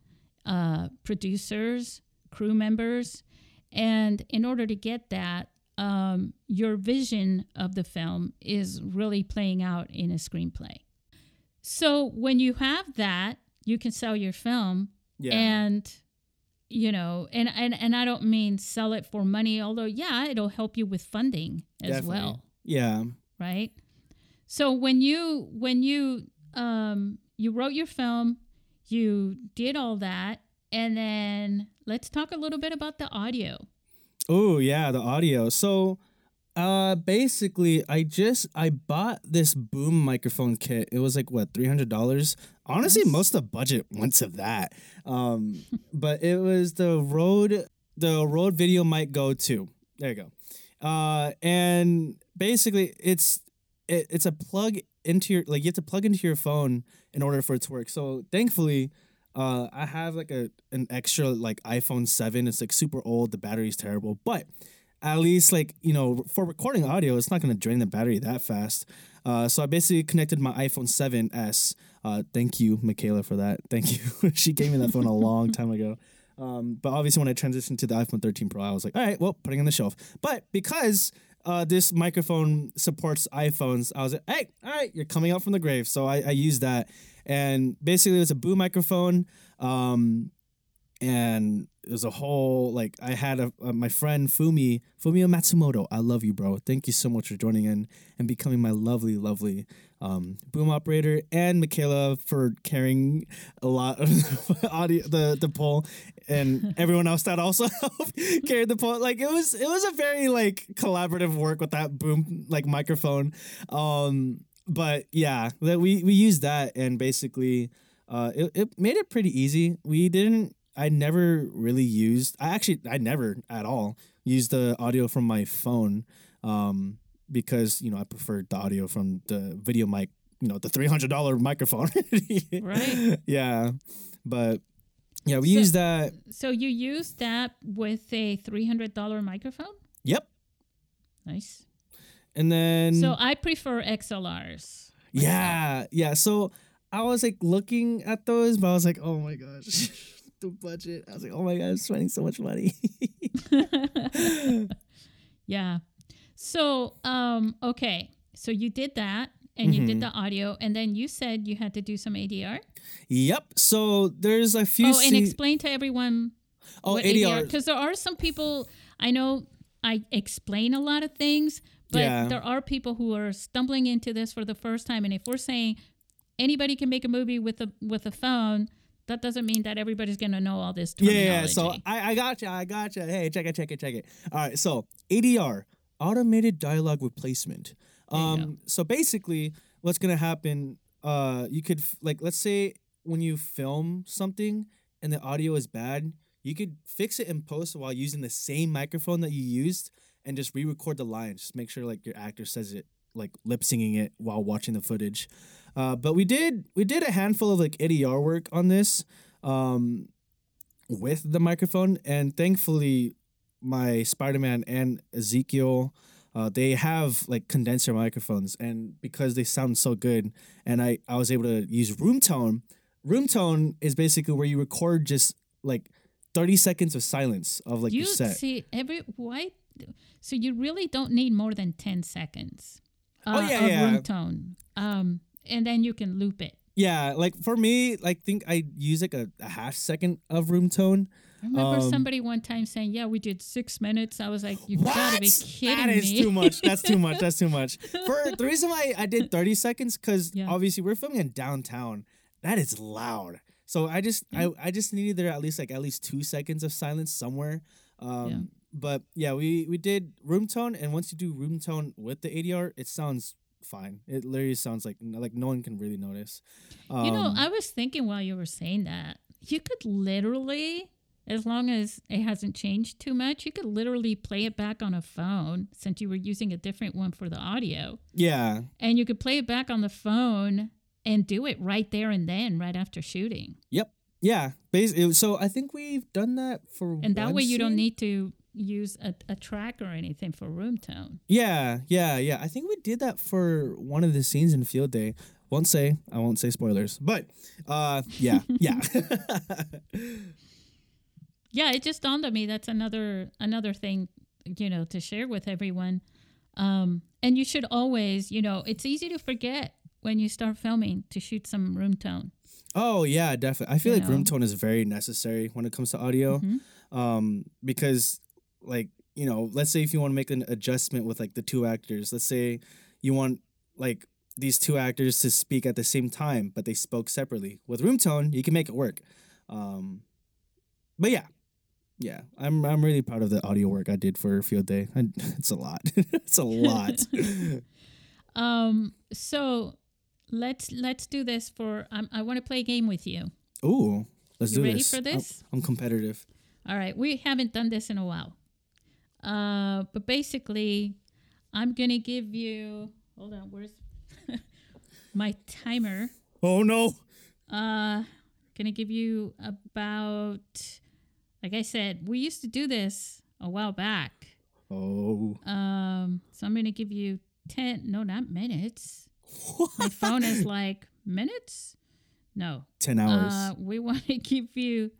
uh, producers, crew members. And in order to get that, um, your vision of the film is really playing out in a screenplay. So when you have that, you can sell your film yeah, and you know and, and and i don't mean sell it for money although yeah it'll help you with funding as Definitely. well yeah, right so when you when you um you wrote your film you did all that and then let's talk a little bit about the audio Oh yeah, the audio. So uh basically I just I bought this boom microphone kit. It was like what, three hundred dollars? Honestly, Nice. most of the budget went to that. Um *laughs* but it was the Rode the Rode Video Mic Go 2. There you go. Uh and basically it's it, it's a plug into your like you have to plug into your phone in order for it to work. So thankfully uh, I have like a an extra like iPhone seven. It's like super old. The battery's terrible, but at least like you know for recording audio, it's not gonna drain the battery that fast. Uh, so I basically connected my iPhone 7s. Uh, thank you, Michaela, for that. Thank you. *laughs* she gave me that phone a long time ago. Um, but obviously, when I transitioned to the iPhone 13 Pro, I was like, all right, well, putting on the shelf. But because uh, this microphone supports iPhones, I was like, hey, all right, you're coming out from the grave. So I, I used that. And basically, it's a boom microphone. Um, and it was a whole like I had a, a, my friend Fumi Fumio Matsumoto. I love you, bro. Thank you so much for joining in and becoming my lovely, lovely um, boom operator, and Michaela for carrying a lot of the *laughs* audio the the pole, and *laughs* everyone else that also *laughs* carried the pole. Like it was it was a very like collaborative work with that boom like microphone. Um, but yeah, that we we used that and basically. Uh, it, it made it pretty easy. We didn't I never really used. I actually I never at all used the audio from my phone, um, because you know I preferred the audio from the video mic. You know the three hundred dollar microphone. *laughs* Right. Yeah, but yeah, we So- use that. So you use that with a three hundred dollar microphone? Yep, Nice. and then So I prefer XLRs. yeah, yeah. So I was like looking at those, but I was like, oh my gosh. *laughs* The budget. I was like, oh my god, I'm spending so much money. *laughs* Yeah. So um okay. So you did that and you Mm-hmm. did the audio and then you said you had to do some ADR. yep. So there's a few. Oh, and sce- explain to everyone oh, ADR. Because there are some people I know I explain a lot of things, but Yeah. there are people who are stumbling into this for the first time. And if we're saying anybody can make a movie with a with a phone, that doesn't mean that everybody's gonna know all this Yeah, yeah. So I, I gotcha. I gotcha. Hey, check it, check it, check it. All right. So ADR, automated dialogue replacement. Um. So basically, what's gonna happen? Uh, you could f- like let's say when you film something and the audio is bad, you could fix it in post while using the same microphone that you used and just re-record the lines. Just make sure like your actor says it like lip singing it while watching the footage. Uh, but we did we did a handful of like ADR work on this. Um, with the microphone and thankfully my spider-man and ezekiel uh, they have like condenser microphones and because they sound so good and i i was able to use room tone room tone is basically where you record just like 30 seconds of silence of like you your set see every why so you really don't need more than 10 seconds uh, Oh, yeah, of yeah. room tone um and then you can loop it yeah like for me like think i use like a, a half second of room tone I remember Um, somebody one time saying yeah we did six minutes i was like you gotta be kidding That is me too much. That's too much. That's too much. *laughs* For the reason why I did 30 seconds, because Yeah. obviously we're filming in downtown. That is loud. So I just I, I just needed there at least like at least two seconds of silence somewhere. Um Yeah. but yeah, we we did room tone and once you do room tone with the ADR, it sounds fine. It literally sounds like like no one can really notice. Um, you know i was thinking while you were saying that you could literally as long as it hasn't changed too much you could literally play it back on a phone since you were using a different one for the audio yeah. and you could play it back on the phone and do it right there and then right after shooting Yep. Yeah. Basically, so I think we've done that for and that way you don't need to use a, a track or anything for room tone Yeah, yeah, yeah. I think we did that for one of the scenes in Field Day. Won't say, I won't say spoilers, but uh, yeah, *laughs* yeah, *laughs* yeah it just dawned on me that's another another thing you know to share with everyone um and you should always you know it's easy to forget when you start filming to shoot some room tone oh yeah, definitely. I feel You like room tone is very necessary when it comes to audio, Mhm. um, because like you know, let's say if you want to make an adjustment with like the two actors, let's say you want like these two actors to speak at the same time, but they spoke separately. With room tone, you can make it work. Um, but yeah, yeah, I'm I'm really proud of the audio work I did for Field Day. I, *laughs* it's a lot. *laughs* it's a lot. *laughs* um so let's let's do this for um, i want to play a game with you Ooh, let's You do ready this. for I'm- this? I'm, competitive. all right we haven't done this in a while uh but basically i'm gonna give you hold on where's my timer Oh no. Uh, gonna give you about, like I said, we used to do this a while back. Oh. Um, so I'm gonna give you ten. No, not minutes. My phone is like minutes. No. Ten hours. Uh, we want to *laughs* give you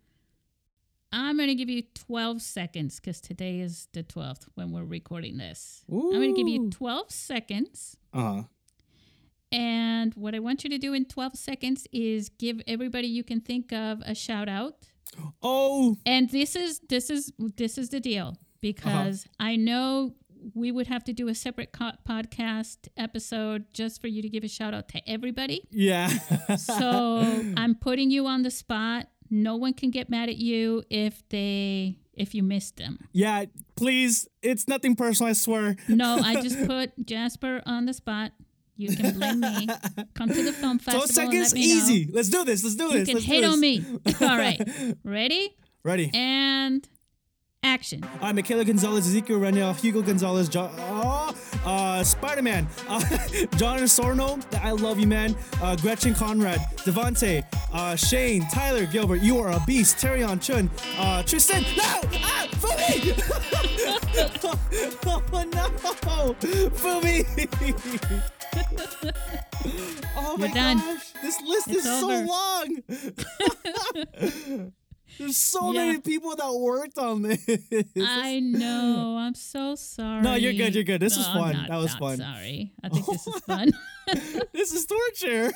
I'm going to give you 12 seconds because today is the 12th when we're recording this. I'm going to give you 12 seconds. Uh huh. And what I want you to do in 12 seconds is give everybody you can think of a shout out. Oh, And this is this is this is the deal because uh-huh. I know we would have to do a separate co- podcast episode just for you to give a shout out to everybody. yeah. So *laughs* I'm putting you on the spot. No one can get mad at you if they if you missed them. yeah. Please, it's nothing personal. I swear. No, I just *laughs* put Jasper on the spot. You can blame me. *laughs* Come to the film festival. Twelve and let seconds, me know. easy. Let's do this. Let's do You this. You can Let's hate on me. *laughs* All right. Ready? Ready. And action. Uh, Michaela Gonzalez, Ezekiel Reniel, Hugo Gonzalez, John, oh, uh, Spider Man, uh, *laughs* John Sorno, I love you, man. Uh, Gretchen Conrad, Devante, uh, Shane, Tyler Gilbert, you are a beast. Terrion Chun, uh, Tristan, no! Ah, Fumi! oh no! Fumi! *laughs* oh my You're done. gosh, this list It's is so long. *laughs* There's so Yeah. many people that worked on this. I know. I'm so sorry. No, you're good, you're good. This No, I'm fun. not- That was fun. Sorry. I think this is fun. *laughs* this is torture.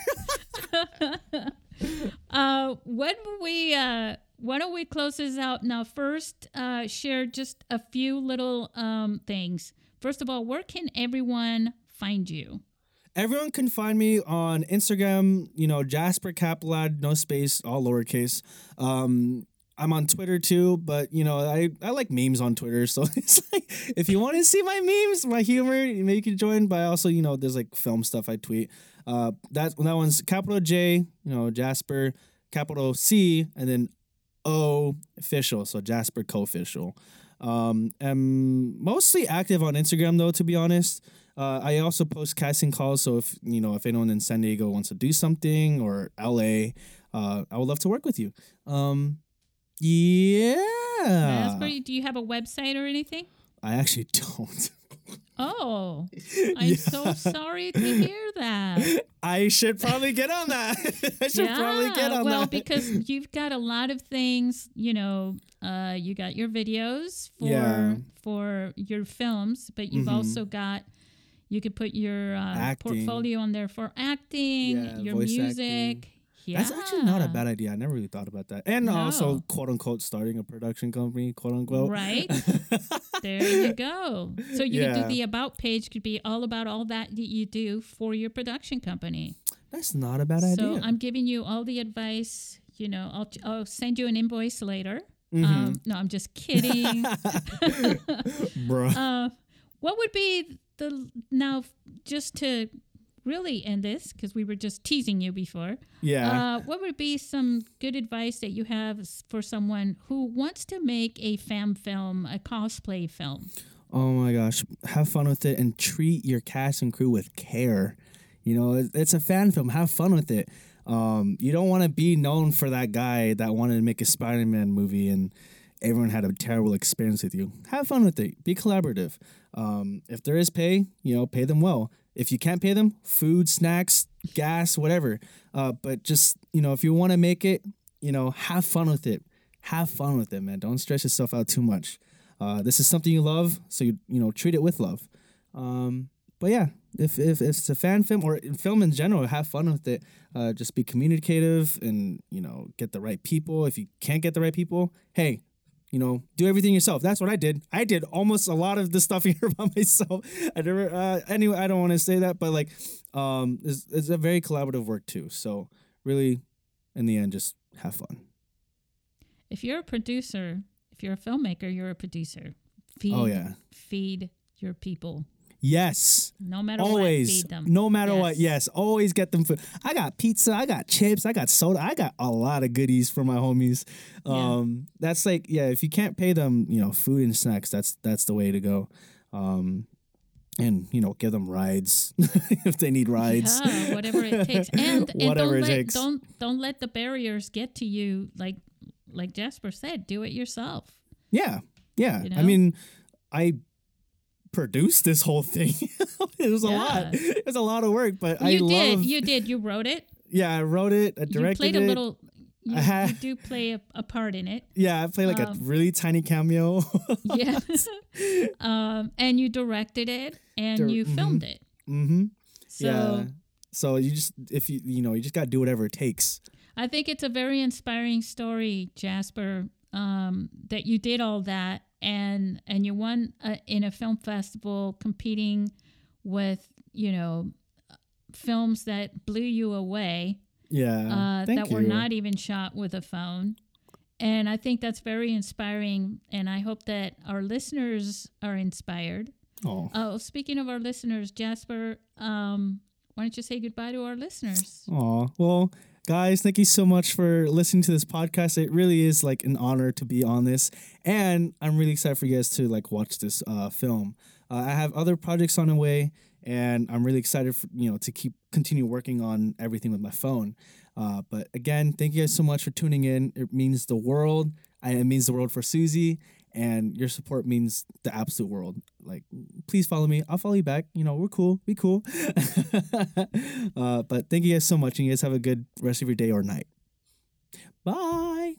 uh, when we uh, why don't we close this out now? First, uh, share just a few little um, things. First of all, where can everyone find you? Everyone can find me on Instagram, you know, Jasper Capelad, no space, all lowercase. Um, I'm on Twitter too, but you know, I, I like memes on Twitter. So *laughs* it's like if you want to see my memes, my humor, maybe you can join. But I also, you know, there's like film stuff I tweet. Uh that that one's capital J, you know, Jasper, capital C, and then O official. So Jasper co-official. Um, I'm mostly active on Instagram though, to be honest. Uh, I also post casting calls, so if you know if anyone in San Diego wants to do something or LA, uh, I would love to work with you. Um, yeah, do you have a website or anything? I actually *laughs* don't. Oh, *laughs* I'm Yeah. so sorry to hear *laughs* that. I should probably get on that. I should probably get on well, that. because you've got a lot of things, you know, uh, you got your videos for Yeah. for your films, but you've Mhm. also got you could put your uh, portfolio on there for acting, Yeah, your voice music. acting. Yeah. That's actually not a bad idea. I never really thought about that. And also, quote unquote, starting a production company, quote unquote. Right? *laughs* there you go. So you could do the about page could be all about all that that you do for your production company. That's not a bad So idea. So I'm giving you all the advice. You know, I'll I'll send you an invoice later. Mhm. Um, no, I'm just kidding. *laughs* *laughs* Bruh. uh, what would be the now just to really end this because we were just teasing you before. yeah. Uh, what would be some good advice that you have for someone who wants to make a fan film, a cosplay film? Oh my gosh, have fun with it and treat your cast and crew with care. You know, it's a fan film. Have fun with it. Um, you don't want to be known for that guy that wanted to make a Spider-Man movie and everyone had a terrible experience with you. Have fun with it. Be collaborative. Um, if there is pay, you know, pay them well. If you can't pay them, food, snacks, gas, whatever. Uh, but just you know, if you want to make it, you know, have fun with it. Have fun with it, man. Don't stress yourself out too much. Uh, this is something you love, so you you know treat it with love. Um, but yeah, if, if if it's a fan film or film in general, have fun with it. Uh, just be communicative and you know get the right people. If you can't get the right people, hey, you know do everything yourself. That's what I did. I did almost a lot of the stuff *laughs* here by myself. I never uh, anyway. I don't want to say that, but like, um, it's, it's a very collaborative work too. So really, in the end, just have fun. If you're a producer, if you're a filmmaker, you're a producer. Feed, Oh yeah, feed your people. Yes. No matter always what, feed them. no matter what Yes. yes always get them food i got pizza i got chips i got soda i got a lot of goodies for my homies Yeah. um that's like yeah if you can't pay them you know food and snacks that's that's the way to go um and you know give them rides *laughs* if they need rides Yeah, whatever it takes, *laughs* and, and Whatever don't it let takes. don't don't let the barriers get to you. Like like Jasper said, do it yourself. yeah yeah You i mean i produced this whole thing *laughs* it was a lot it was a lot of work but i you love did, you did, you wrote it. yeah i wrote it i You directed played it a little. you, I had- you do play a, a part in it. Yeah, I play like a Um, really tiny cameo. *laughs* Yeah. um, and you directed it and Dir- you mhm. filmed it. mm-hmm. So yeah. So you just if you you know you just gotta do whatever it takes. I think it's a very inspiring story, Jasper, um, that you did all that and and you won uh, in a film festival competing with you know films that blew you away Yeah. uh, that you. were not even shot with a phone. And I think that's very inspiring. And I hope that our listeners are inspired. Oh. Oh, speaking of our listeners, Jasper, um, why don't you say goodbye to our listeners? Aw. Well, guys, thank you so much for listening to this podcast. It really is like an honor to be on this, and I'm really excited for you guys to like watch this uh, film. Uh, I have other projects on the way, and I'm really excited for you know to keep continue working on everything with my phone. Uh, but again, thank you guys so much for tuning in. It means the world. It means the world for Susy, and your support means the absolute world. Like, please follow me. I'll follow you back. You know, we're cool. Be cool. *laughs* uh, but thank you guys so much, and you guys have a good rest of your day or night. Bye.